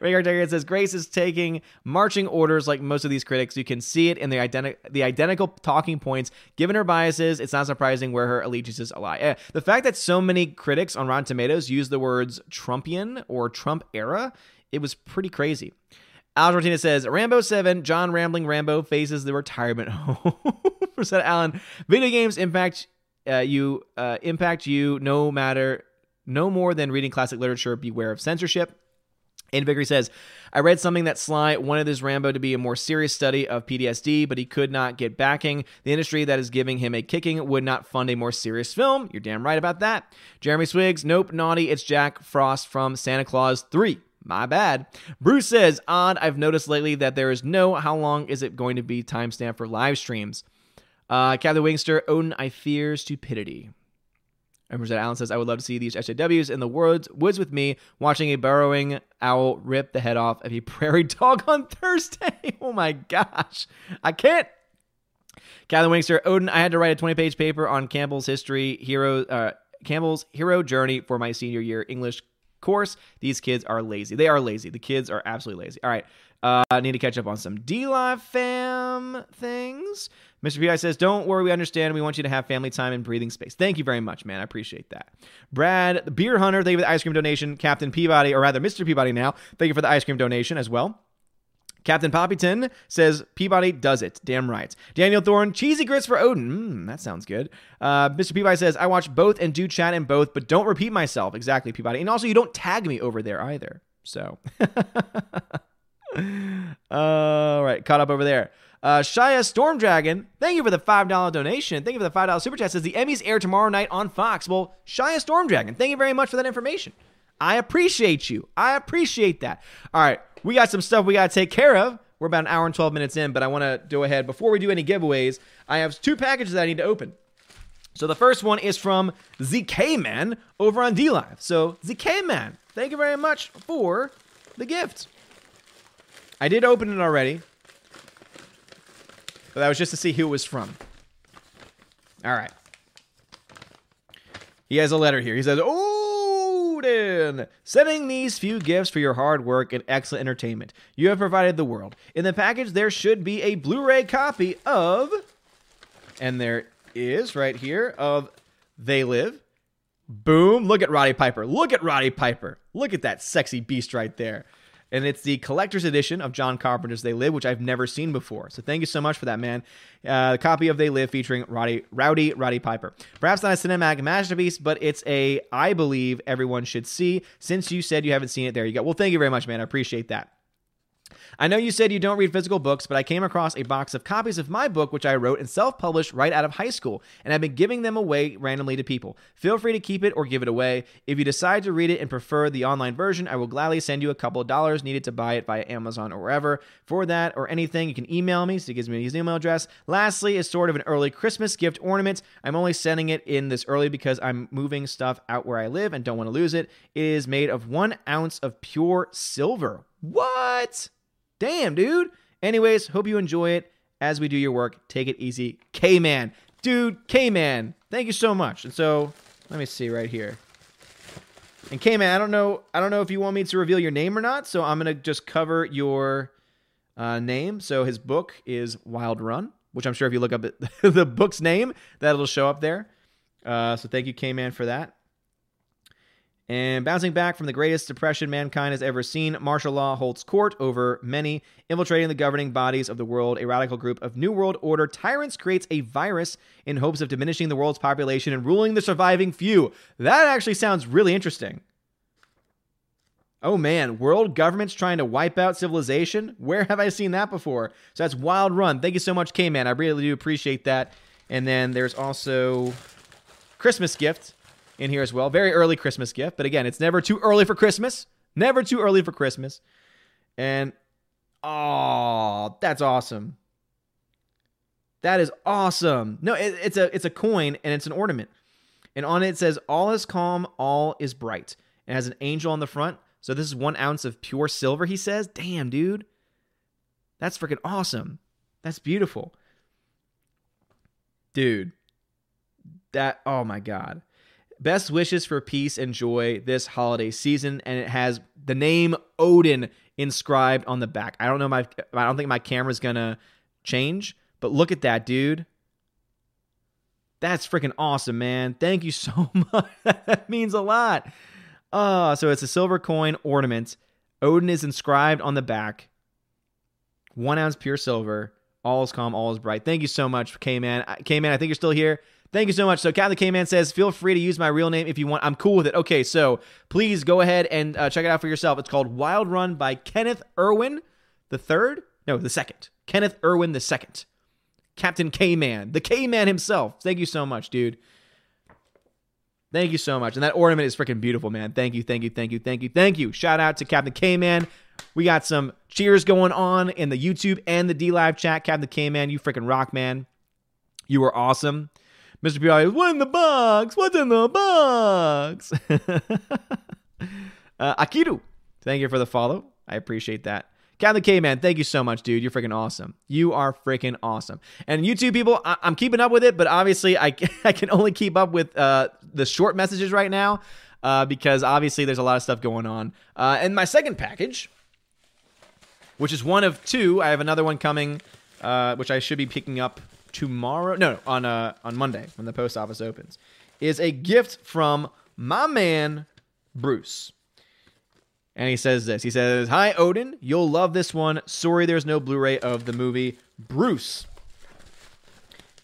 Rhaegar Targaryen says Grace is taking marching orders like most of these critics. You can see it in the, identi- the identical talking points. Given her biases, it's not surprising where her allegiances lie. Eh, the fact that so many critics on Rotten Tomatoes use the words Trumpian or Trump era, it was pretty crazy. Alex Martinez says Rambo 7, John Rambling Rambo faces the retirement home. Said Alan, video games impact uh, you uh, impact you no matter no more than reading classic literature. Beware of censorship. And Vickery says, I read something that Sly wanted his Rambo to be a more serious study of PTSD, but he could not get backing. The industry that is giving him a kicking would not fund a more serious film. You're damn right about that. Jeremy Swiggs, nope, naughty. It's Jack Frost from Santa Claus 3. My bad. Bruce says, odd, I've noticed lately that there is no how long is it going to be timestamp for live streams. Uh, Captain Wingster, Odin, I fear stupidity. Remember that Allen says, I would love to see these SJWs in the woods, woods with me, watching a burrowing owl rip the head off of a prairie dog on Thursday. oh my gosh. I can't. Captain Wingster, Odin, I had to write a 20 page paper on Campbell's history, hero, uh, Campbell's hero journey for my senior year English course. These kids are lazy. They are lazy. The kids are absolutely lazy. All right. Uh, I need to catch up on some DLive fam things. Mr. P.I. says, Don't worry, we understand. We want you to have family time and breathing space. Thank you very much, man. I appreciate that. Brad, the beer hunter, thank you for the ice cream donation. Captain Peabody, or rather, Mr. Peabody now, thank you for the ice cream donation as well. Captain Poppyton says Peabody does it. Damn right. Daniel Thorne, cheesy grits for Odin. Mm, that sounds good. Uh, Mr. Peabody says I watch both and do chat in both, but don't repeat myself. Exactly, Peabody. And also, you don't tag me over there either. So. All right, caught up over there. Uh, Shia Stormdragon, thank you for the $5 donation. Thank you for the $5 super chat. Says the Emmys air tomorrow night on Fox. Well, Shia Stormdragon, thank you very much for that information. I appreciate you. I appreciate that. All right, we got some stuff we got to take care of. We're about an hour and 12 minutes in, but I want to go ahead. Before we do any giveaways, I have two packages that I need to open. So the first one is from ZK Man over on DLive. So ZK Man, thank you very much for the gift. I did open it already. But that was just to see who it was from. All right. He has a letter here. He says, Odin, sending these few gifts for your hard work and excellent entertainment. You have provided the world. In the package, there should be a Blu ray copy of, and there is right here, of They Live. Boom. Look at Roddy Piper. Look at Roddy Piper. Look at that sexy beast right there and it's the collector's edition of John Carpenter's They Live, which I've never seen before. So thank you so much for that, man. Uh, a copy of They Live featuring Roddy, Rowdy Roddy Piper. Perhaps not a cinematic masterpiece, but it's a I believe everyone should see. Since you said you haven't seen it, there you go. Well, thank you very much, man. I appreciate that. I know you said you don't read physical books, but I came across a box of copies of my book, which I wrote and self published right out of high school, and I've been giving them away randomly to people. Feel free to keep it or give it away. If you decide to read it and prefer the online version, I will gladly send you a couple of dollars needed to buy it via Amazon or wherever. For that or anything, you can email me, so it gives me his email address. Lastly, is sort of an early Christmas gift ornament. I'm only sending it in this early because I'm moving stuff out where I live and don't want to lose it. It is made of one ounce of pure silver. What? Damn, dude. Anyways, hope you enjoy it as we do your work. Take it easy. K Man. Dude, K Man, thank you so much. And so, let me see right here. And K Man, I don't know, I don't know if you want me to reveal your name or not, so I'm gonna just cover your uh, name. So his book is Wild Run, which I'm sure if you look up the book's name, that'll show up there. Uh, so thank you, K Man, for that. And bouncing back from the greatest depression mankind has ever seen, martial law holds court over many, infiltrating the governing bodies of the world. A radical group of New World Order tyrants creates a virus in hopes of diminishing the world's population and ruling the surviving few. That actually sounds really interesting. Oh man, world governments trying to wipe out civilization? Where have I seen that before? So that's Wild Run. Thank you so much, K Man. I really do appreciate that. And then there's also Christmas gift in here as well. Very early Christmas gift, but again, it's never too early for Christmas. Never too early for Christmas. And oh, that's awesome. That is awesome. No, it, it's a it's a coin and it's an ornament. And on it, says, All is calm, all is bright. It has an angel on the front. So this is one ounce of pure silver, he says. Damn, dude. That's freaking awesome. That's beautiful. Dude. That, oh my God. Best wishes for peace and joy this holiday season. And it has the name Odin inscribed on the back. I don't know my, I don't think my camera's gonna change, but look at that, dude. That's freaking awesome, man. Thank you so much. that means a lot. Uh, so it's a silver coin ornament. Odin is inscribed on the back. One ounce pure silver. All is calm, all is bright. Thank you so much, K Man. K Man, I think you're still here. Thank you so much. So, Captain K Man says, feel free to use my real name if you want. I'm cool with it. Okay, so please go ahead and uh, check it out for yourself. It's called Wild Run by Kenneth Irwin the third. No, the second. Kenneth Irwin the second. Captain K Man, the K Man himself. Thank you so much, dude. Thank you so much. And that ornament is freaking beautiful, man. Thank you, thank you, thank you, thank you, thank you. Shout out to Captain K Man. We got some cheers going on in the YouTube and the D Live chat. Captain K Man, you freaking rock, man. You are awesome. Mr. P. what in the box? What's in the box? uh, Akiru, thank you for the follow. I appreciate that. Captain K Man, thank you so much, dude. You're freaking awesome. You are freaking awesome. And YouTube people, I- am keeping up with it, but obviously I, I can only keep up with uh, the short messages right now uh, because obviously there's a lot of stuff going on. Uh, and my second package, which is one of two, I have another one coming, uh, which I should be picking up tomorrow. No, on uh, on Monday when the post office opens, is a gift from my man Bruce. And he says this. He says, Hi, Odin. You'll love this one. Sorry there's no Blu ray of the movie Bruce.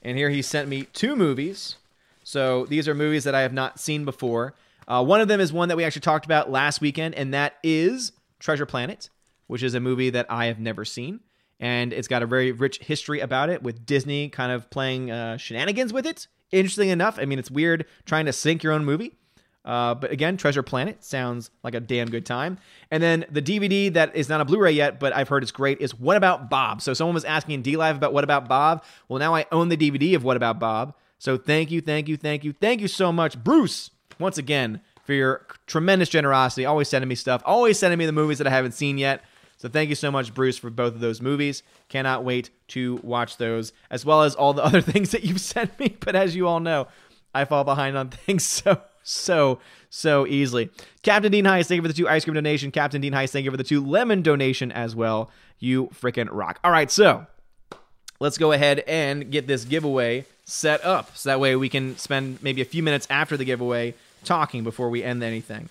And here he sent me two movies. So these are movies that I have not seen before. Uh, one of them is one that we actually talked about last weekend, and that is Treasure Planet, which is a movie that I have never seen. And it's got a very rich history about it, with Disney kind of playing uh, shenanigans with it. Interesting enough. I mean, it's weird trying to sync your own movie. Uh, but again, Treasure Planet sounds like a damn good time. And then the DVD that is not a Blu ray yet, but I've heard it's great, is What About Bob? So someone was asking in D Live about What About Bob. Well, now I own the DVD of What About Bob. So thank you, thank you, thank you, thank you so much, Bruce, once again, for your tremendous generosity. Always sending me stuff, always sending me the movies that I haven't seen yet. So thank you so much, Bruce, for both of those movies. Cannot wait to watch those, as well as all the other things that you've sent me. But as you all know, I fall behind on things. So so, so easily. Captain Dean Heist, thank you for the two ice cream donation. Captain Dean Heist, thank you for the two lemon donation as well. You freaking rock. All right, so let's go ahead and get this giveaway set up. So that way we can spend maybe a few minutes after the giveaway talking before we end anything.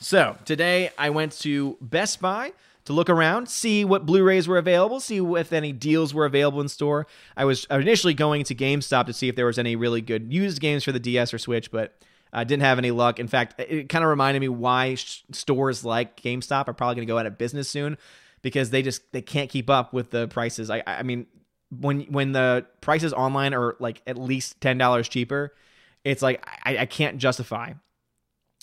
So today I went to Best Buy to look around, see what Blu-rays were available, see if any deals were available in store. I was initially going to GameStop to see if there was any really good used games for the DS or Switch, but I didn't have any luck. In fact, it kind of reminded me why sh- stores like GameStop are probably going to go out of business soon because they just they can't keep up with the prices. I I mean, when when the prices online are like at least ten dollars cheaper, it's like I, I can't justify.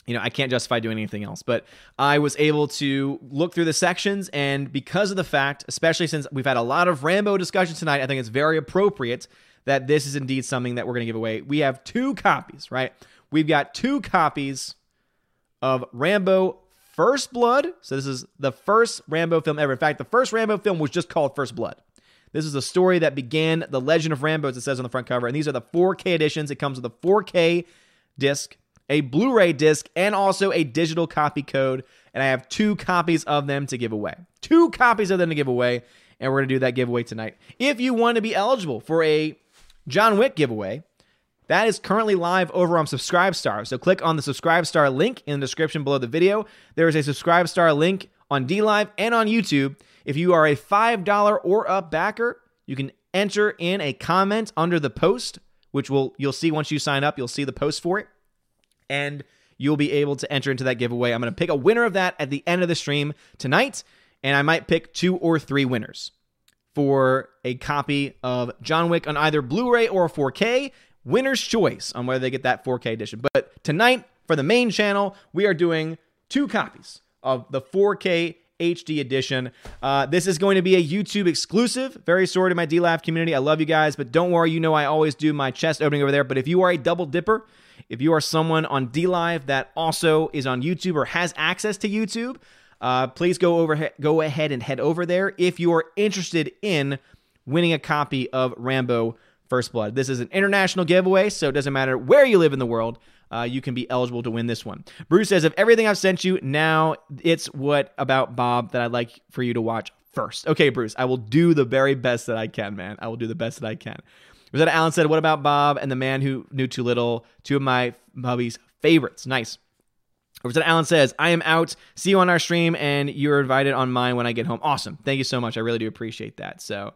You know, I can't justify doing anything else. But I was able to look through the sections, and because of the fact, especially since we've had a lot of Rambo discussion tonight, I think it's very appropriate that this is indeed something that we're going to give away. We have two copies, right? We've got two copies of Rambo First Blood. So this is the first Rambo film ever. In fact, the first Rambo film was just called First Blood. This is a story that began the legend of Rambo, as it says on the front cover. And these are the 4K editions. It comes with a 4K disc, a Blu ray disc, and also a digital copy code. And I have two copies of them to give away. Two copies of them to give away. And we're going to do that giveaway tonight. If you want to be eligible for a John Wick giveaway, that is currently live over on Subscribestar. So click on the Subscribestar link in the description below the video. There is a Subscribestar link on DLive and on YouTube. If you are a $5 or up backer, you can enter in a comment under the post, which will you'll see once you sign up, you'll see the post for it. And you'll be able to enter into that giveaway. I'm going to pick a winner of that at the end of the stream tonight, and I might pick two or three winners for a copy of John Wick on either Blu ray or 4K winner's choice on whether they get that 4K edition. But tonight, for the main channel, we are doing two copies of the 4K HD edition. Uh, this is going to be a YouTube exclusive. Very sorry to my D Live community. I love you guys, but don't worry. You know I always do my chest opening over there. But if you are a double dipper, if you are someone on DLive that also is on YouTube or has access to YouTube, uh, please go over go ahead and head over there if you are interested in winning a copy of Rambo First Blood. This is an international giveaway, so it doesn't matter where you live in the world. Uh, you can be eligible to win this one. Bruce says, of everything I've sent you, now it's what about Bob that I'd like for you to watch first. Okay, Bruce, I will do the very best that I can, man. I will do the best that I can. That Alan said, what about Bob and the man who knew too little? Two of my hubby's favorites. Nice. Representative Allen says, I am out. See you on our stream, and you're invited on mine when I get home. Awesome. Thank you so much. I really do appreciate that. So,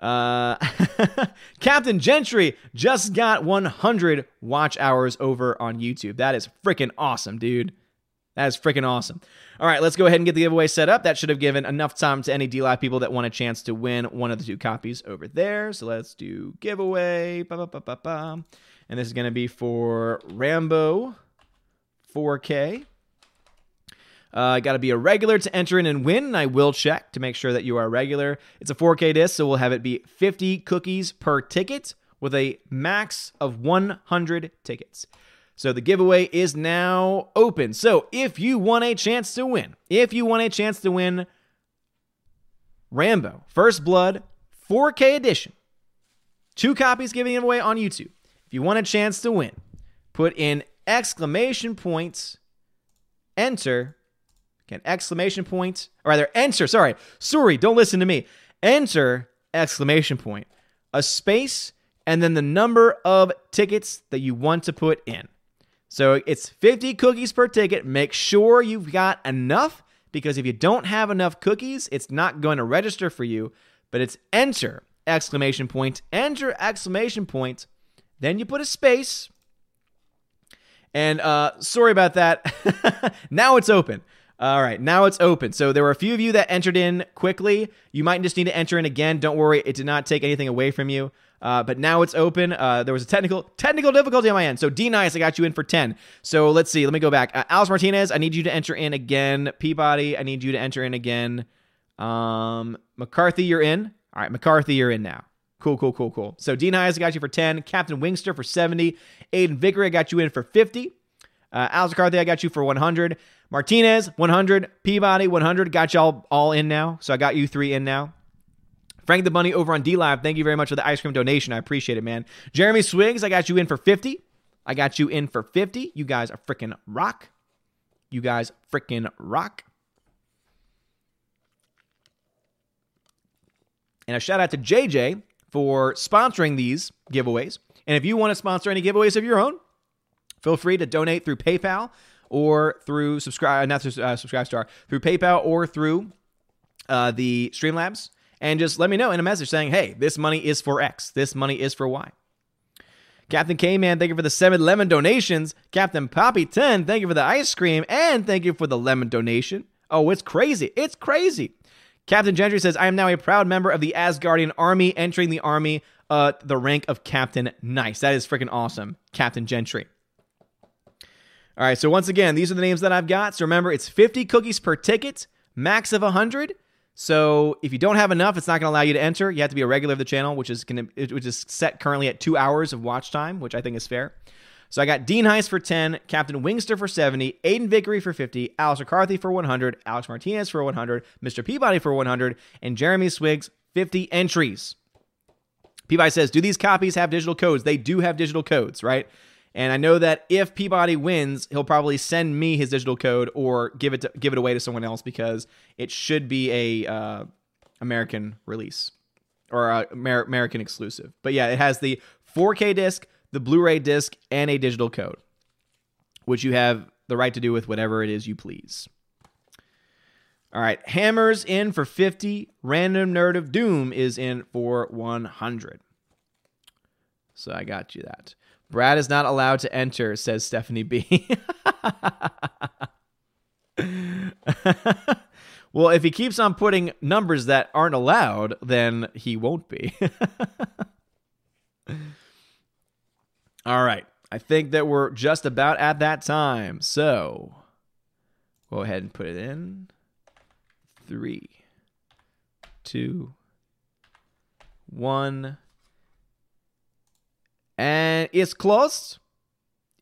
uh, Captain Gentry just got 100 watch hours over on YouTube. That is freaking awesome, dude. That is freaking awesome. All right, let's go ahead and get the giveaway set up. That should have given enough time to any DLive people that want a chance to win one of the two copies over there. So let's do giveaway. Ba-ba-ba-ba-ba. And this is going to be for Rambo 4K. Uh, Got to be a regular to enter in and win. I will check to make sure that you are a regular. It's a 4K disc, so we'll have it be 50 cookies per ticket with a max of 100 tickets. So the giveaway is now open. So if you want a chance to win, if you want a chance to win Rambo First Blood 4K edition, two copies giving away on YouTube. If you want a chance to win, put in exclamation points, enter Again, exclamation point, or rather, enter, sorry, sorry, don't listen to me. Enter, exclamation point, a space, and then the number of tickets that you want to put in. So it's 50 cookies per ticket. Make sure you've got enough because if you don't have enough cookies, it's not going to register for you. But it's enter, exclamation point, enter, exclamation point. Then you put a space. And uh, sorry about that. now it's open. All right, now it's open. So there were a few of you that entered in quickly. You might just need to enter in again. Don't worry, it did not take anything away from you. Uh, but now it's open. Uh, there was a technical technical difficulty on my end. So D Nice, I got you in for ten. So let's see. Let me go back. Uh, Alex Martinez, I need you to enter in again. Peabody, I need you to enter in again. Um, McCarthy, you're in. All right, McCarthy, you're in now. Cool, cool, cool, cool. So Dean Heist, I got you for 10. Captain Wingster for 70. Aiden Vickery, I got you in for 50. Uh, Alex McCarthy, I got you for 100. Martinez, 100. Peabody, 100. Got y'all all in now. So I got you three in now. Frank the Bunny over on DLive, thank you very much for the ice cream donation. I appreciate it, man. Jeremy Swigs, I got you in for 50. I got you in for 50. You guys are freaking rock. You guys freaking rock. And a shout out to JJ for sponsoring these giveaways. And if you want to sponsor any giveaways of your own, feel free to donate through PayPal or through subscribe, not through uh, subscribe star, through PayPal or through uh, the Streamlabs, and just let me know in a message saying, "Hey, this money is for X. This money is for Y." Captain K Man, thank you for the seven lemon donations. Captain Poppy 10, thank you for the ice cream. And thank you for the lemon donation. Oh, it's crazy. It's crazy. Captain Gentry says, I am now a proud member of the Asgardian army, entering the army, uh, the rank of Captain Nice. That is freaking awesome, Captain Gentry. All right, so once again, these are the names that I've got. So remember, it's 50 cookies per ticket, max of 100. So if you don't have enough, it's not going to allow you to enter. You have to be a regular of the channel, which is going to which is set currently at two hours of watch time, which I think is fair. So I got Dean Heist for 10, Captain Wingster for 70, Aiden Vickery for 50, Alex McCarthy for 100, Alex Martinez for 100, Mr. Peabody for 100, and Jeremy Swiggs 50 entries. Peabody says, Do these copies have digital codes? They do have digital codes, right? And I know that if Peabody wins, he'll probably send me his digital code or give it to, give it away to someone else because it should be a uh, American release or Amer- American exclusive. But yeah, it has the 4K disc, the Blu-ray disc, and a digital code, which you have the right to do with whatever it is you please. All right, Hammers in for 50. Random Nerd of Doom is in for 100. So I got you that. Brad is not allowed to enter, says Stephanie B. well, if he keeps on putting numbers that aren't allowed, then he won't be. All right. I think that we're just about at that time. So go ahead and put it in. Three, two, one. And it's closed.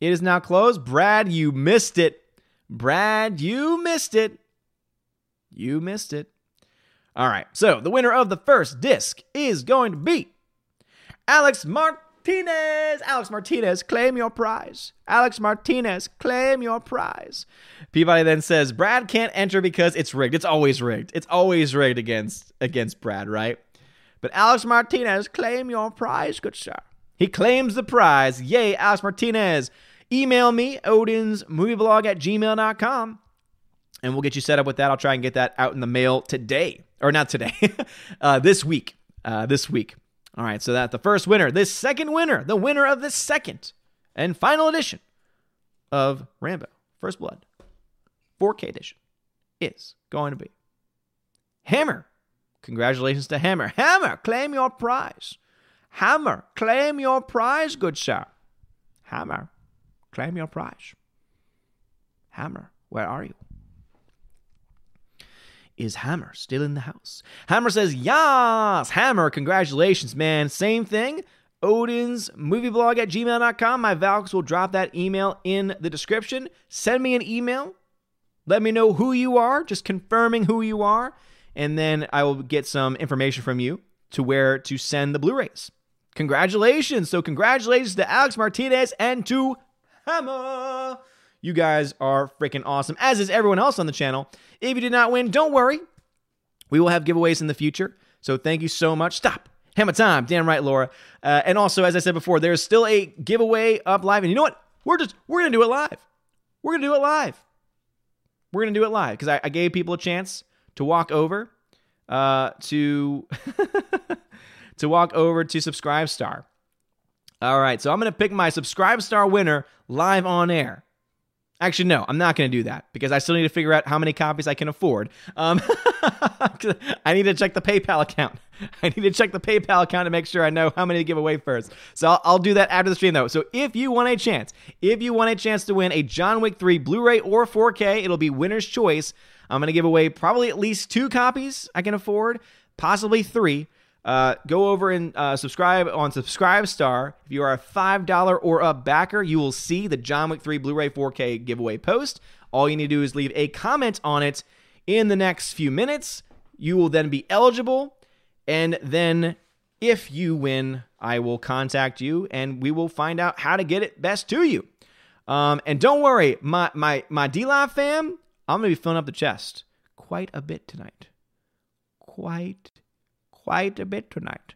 It is now closed. Brad, you missed it. Brad, you missed it. You missed it. All right. So the winner of the first disc is going to be Alex Martinez. Alex Martinez, claim your prize. Alex Martinez, claim your prize. Peabody then says Brad can't enter because it's rigged. It's always rigged. It's always rigged against against Brad, right? But Alex Martinez, claim your prize, good sir. He claims the prize. Yay, Alex Martinez. Email me, odinsmovieblog at gmail.com, and we'll get you set up with that. I'll try and get that out in the mail today. Or not today, uh, this week. Uh, this week. All right, so that the first winner, this second winner, the winner of the second and final edition of Rambo First Blood 4K edition is going to be Hammer. Congratulations to Hammer. Hammer, claim your prize. Hammer, claim your prize, good sir. Hammer, claim your prize. Hammer, where are you? Is Hammer still in the house? Hammer says, Yas! Hammer, congratulations, man. Same thing. Odin's movieblog at gmail.com. My Valks will drop that email in the description. Send me an email. Let me know who you are, just confirming who you are. And then I will get some information from you to where to send the Blu rays. Congratulations. So, congratulations to Alex Martinez and to Hammer. You guys are freaking awesome, as is everyone else on the channel. If you did not win, don't worry. We will have giveaways in the future. So, thank you so much. Stop. Hammer time. Damn right, Laura. Uh, and also, as I said before, there's still a giveaway up live. And you know what? We're just, we're going to do it live. We're going to do it live. We're going to do it live because I, I gave people a chance to walk over uh, to to walk over to Subscribe Star. All right, so I'm going to pick my Subscribe Star winner live on air. Actually, no, I'm not going to do that because I still need to figure out how many copies I can afford. Um, I need to check the PayPal account. I need to check the PayPal account to make sure I know how many to give away first. So I'll, I'll do that after the stream, though. So if you want a chance, if you want a chance to win a John Wick 3 Blu ray or 4K, it'll be winner's choice. I'm going to give away probably at least two copies I can afford, possibly three. Uh, go over and uh, subscribe on Subscribe Star. If you are a $5 or up backer, you will see the John Wick 3 Blu ray 4K giveaway post. All you need to do is leave a comment on it in the next few minutes. You will then be eligible. And then, if you win, I will contact you and we will find out how to get it best to you. Um, and don't worry, my my my D Live fam, I'm gonna be filling up the chest quite a bit tonight. Quite quite a bit tonight.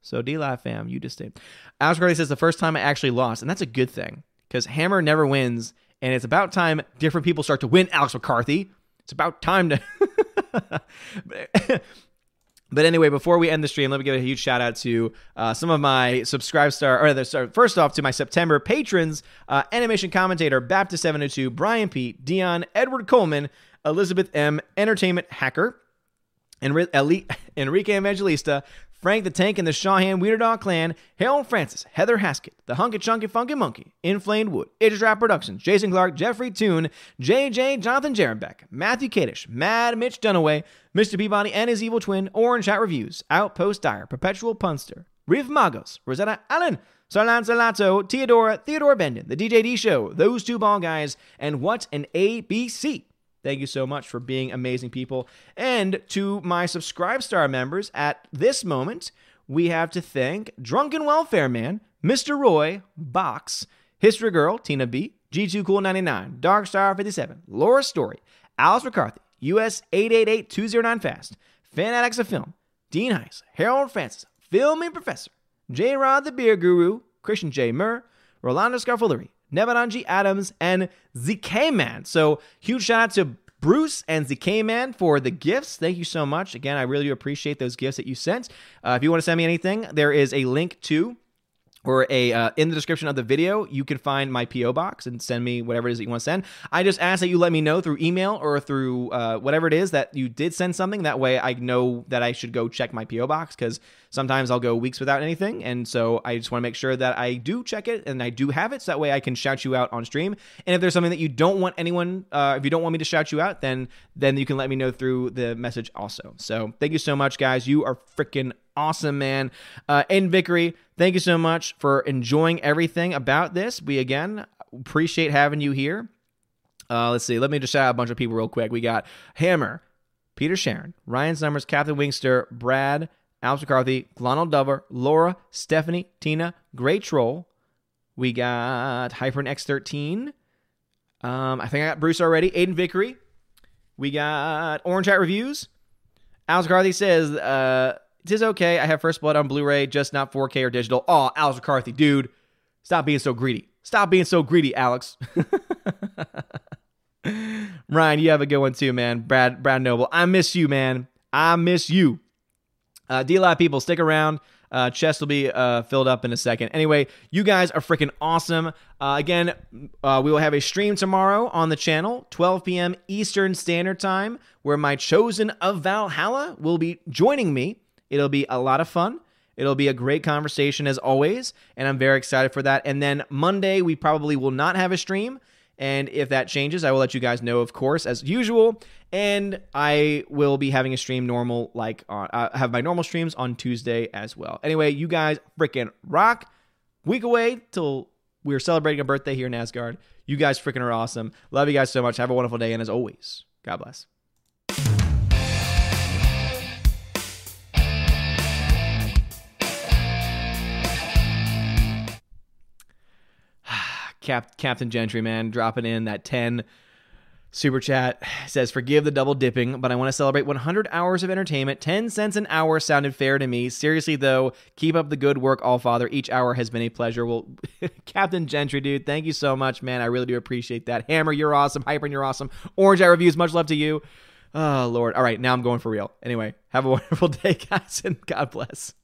So D Live fam, you just stay. Alex Carly says the first time I actually lost, and that's a good thing because Hammer never wins, and it's about time different people start to win. Alex McCarthy, it's about time to. But anyway, before we end the stream, let me give a huge shout out to uh, some of my subscribe star, or sorry, first off to my September patrons: uh, animation commentator Baptist seven hundred two, Brian Pete, Dion, Edward Coleman, Elizabeth M, entertainment hacker, Enrique Evangelista, Frank the Tank and the Shawhan Weird Dog Clan, Harold Francis, Heather Haskett, The Hunky Chunky Funky Monkey, Inflamed Wood, Idris Productions, Jason Clark, Jeffrey Toon, JJ, Jonathan Jarenbeck, Matthew Kadish, Mad Mitch Dunaway, Mr. Peabody and his evil twin, Orange Hat Reviews, Outpost Dyer, Perpetual Punster, Riff Magos, Rosetta Allen, Sarlan Salato, Theodora, Theodore Bendon, The DJD Show, Those Two Ball Guys, and What an ABC. Thank you so much for being amazing people. And to my Subscribe Star members, at this moment, we have to thank Drunken Welfare Man, Mr. Roy, Box, History Girl, Tina B, G2 Cool 99, Dark Star 57, Laura Story, Alex McCarthy, US 888209 Fast, Fanatics of Film, Dean Heist, Harold Francis, Filming Professor, J Rod the Beer Guru, Christian J. Murr, Rolando Scarfullery, Nebananji Adams, and ZK Man. So huge shout out to Bruce and ZK Man for the gifts. Thank you so much. Again, I really do appreciate those gifts that you sent. Uh, if you want to send me anything, there is a link to or a uh, in the description of the video you can find my po box and send me whatever it is that you want to send. I just ask that you let me know through email or through uh, whatever it is that you did send something. That way i know that i should go check my po box because sometimes i'll go weeks without anything. And so i just want to make sure that i do check it and i do have it so that way i can shout you out on stream. And if there's something that you don't want anyone uh, if you don't want me to shout you out then then you can let me know through the message also. So thank you so much guys. You are freaking awesome, man. Uh, Aiden Vickery, thank you so much for enjoying everything about this. We again appreciate having you here. Uh, let's see. Let me just shout out a bunch of people real quick. We got Hammer, Peter Sharon, Ryan Summers, Captain Wingster, Brad, Alex McCarthy, Glonald Dover, Laura, Stephanie, Tina, Great Troll. We got Hyper X13. Um, I think I got Bruce already. Aiden Vickery. We got Orange Hat Reviews. Alex McCarthy says, uh, it is okay. I have First Blood on Blu-ray, just not 4K or digital. Oh, Alex McCarthy, dude, stop being so greedy. Stop being so greedy, Alex. Ryan, you have a good one too, man. Brad, Brad Noble, I miss you, man. I miss you. Uh, D Live people, stick around. Uh, chest will be uh, filled up in a second. Anyway, you guys are freaking awesome. Uh, again, uh, we will have a stream tomorrow on the channel, 12 p.m. Eastern Standard Time, where my chosen of Valhalla will be joining me It'll be a lot of fun. It'll be a great conversation as always, and I'm very excited for that. And then Monday, we probably will not have a stream. And if that changes, I will let you guys know, of course, as usual. And I will be having a stream normal, like on, uh, have my normal streams on Tuesday as well. Anyway, you guys freaking rock. Week away till we're celebrating a birthday here in Asgard. You guys freaking are awesome. Love you guys so much. Have a wonderful day. And as always, God bless. Cap- Captain Gentry, man, dropping in that 10 super chat says, Forgive the double dipping, but I want to celebrate 100 hours of entertainment. 10 cents an hour sounded fair to me. Seriously, though, keep up the good work, All Father. Each hour has been a pleasure. Well, Captain Gentry, dude, thank you so much, man. I really do appreciate that. Hammer, you're awesome. Hyper, you're awesome. Orange Eye Reviews, much love to you. Oh, Lord. All right, now I'm going for real. Anyway, have a wonderful day, guys, and God bless.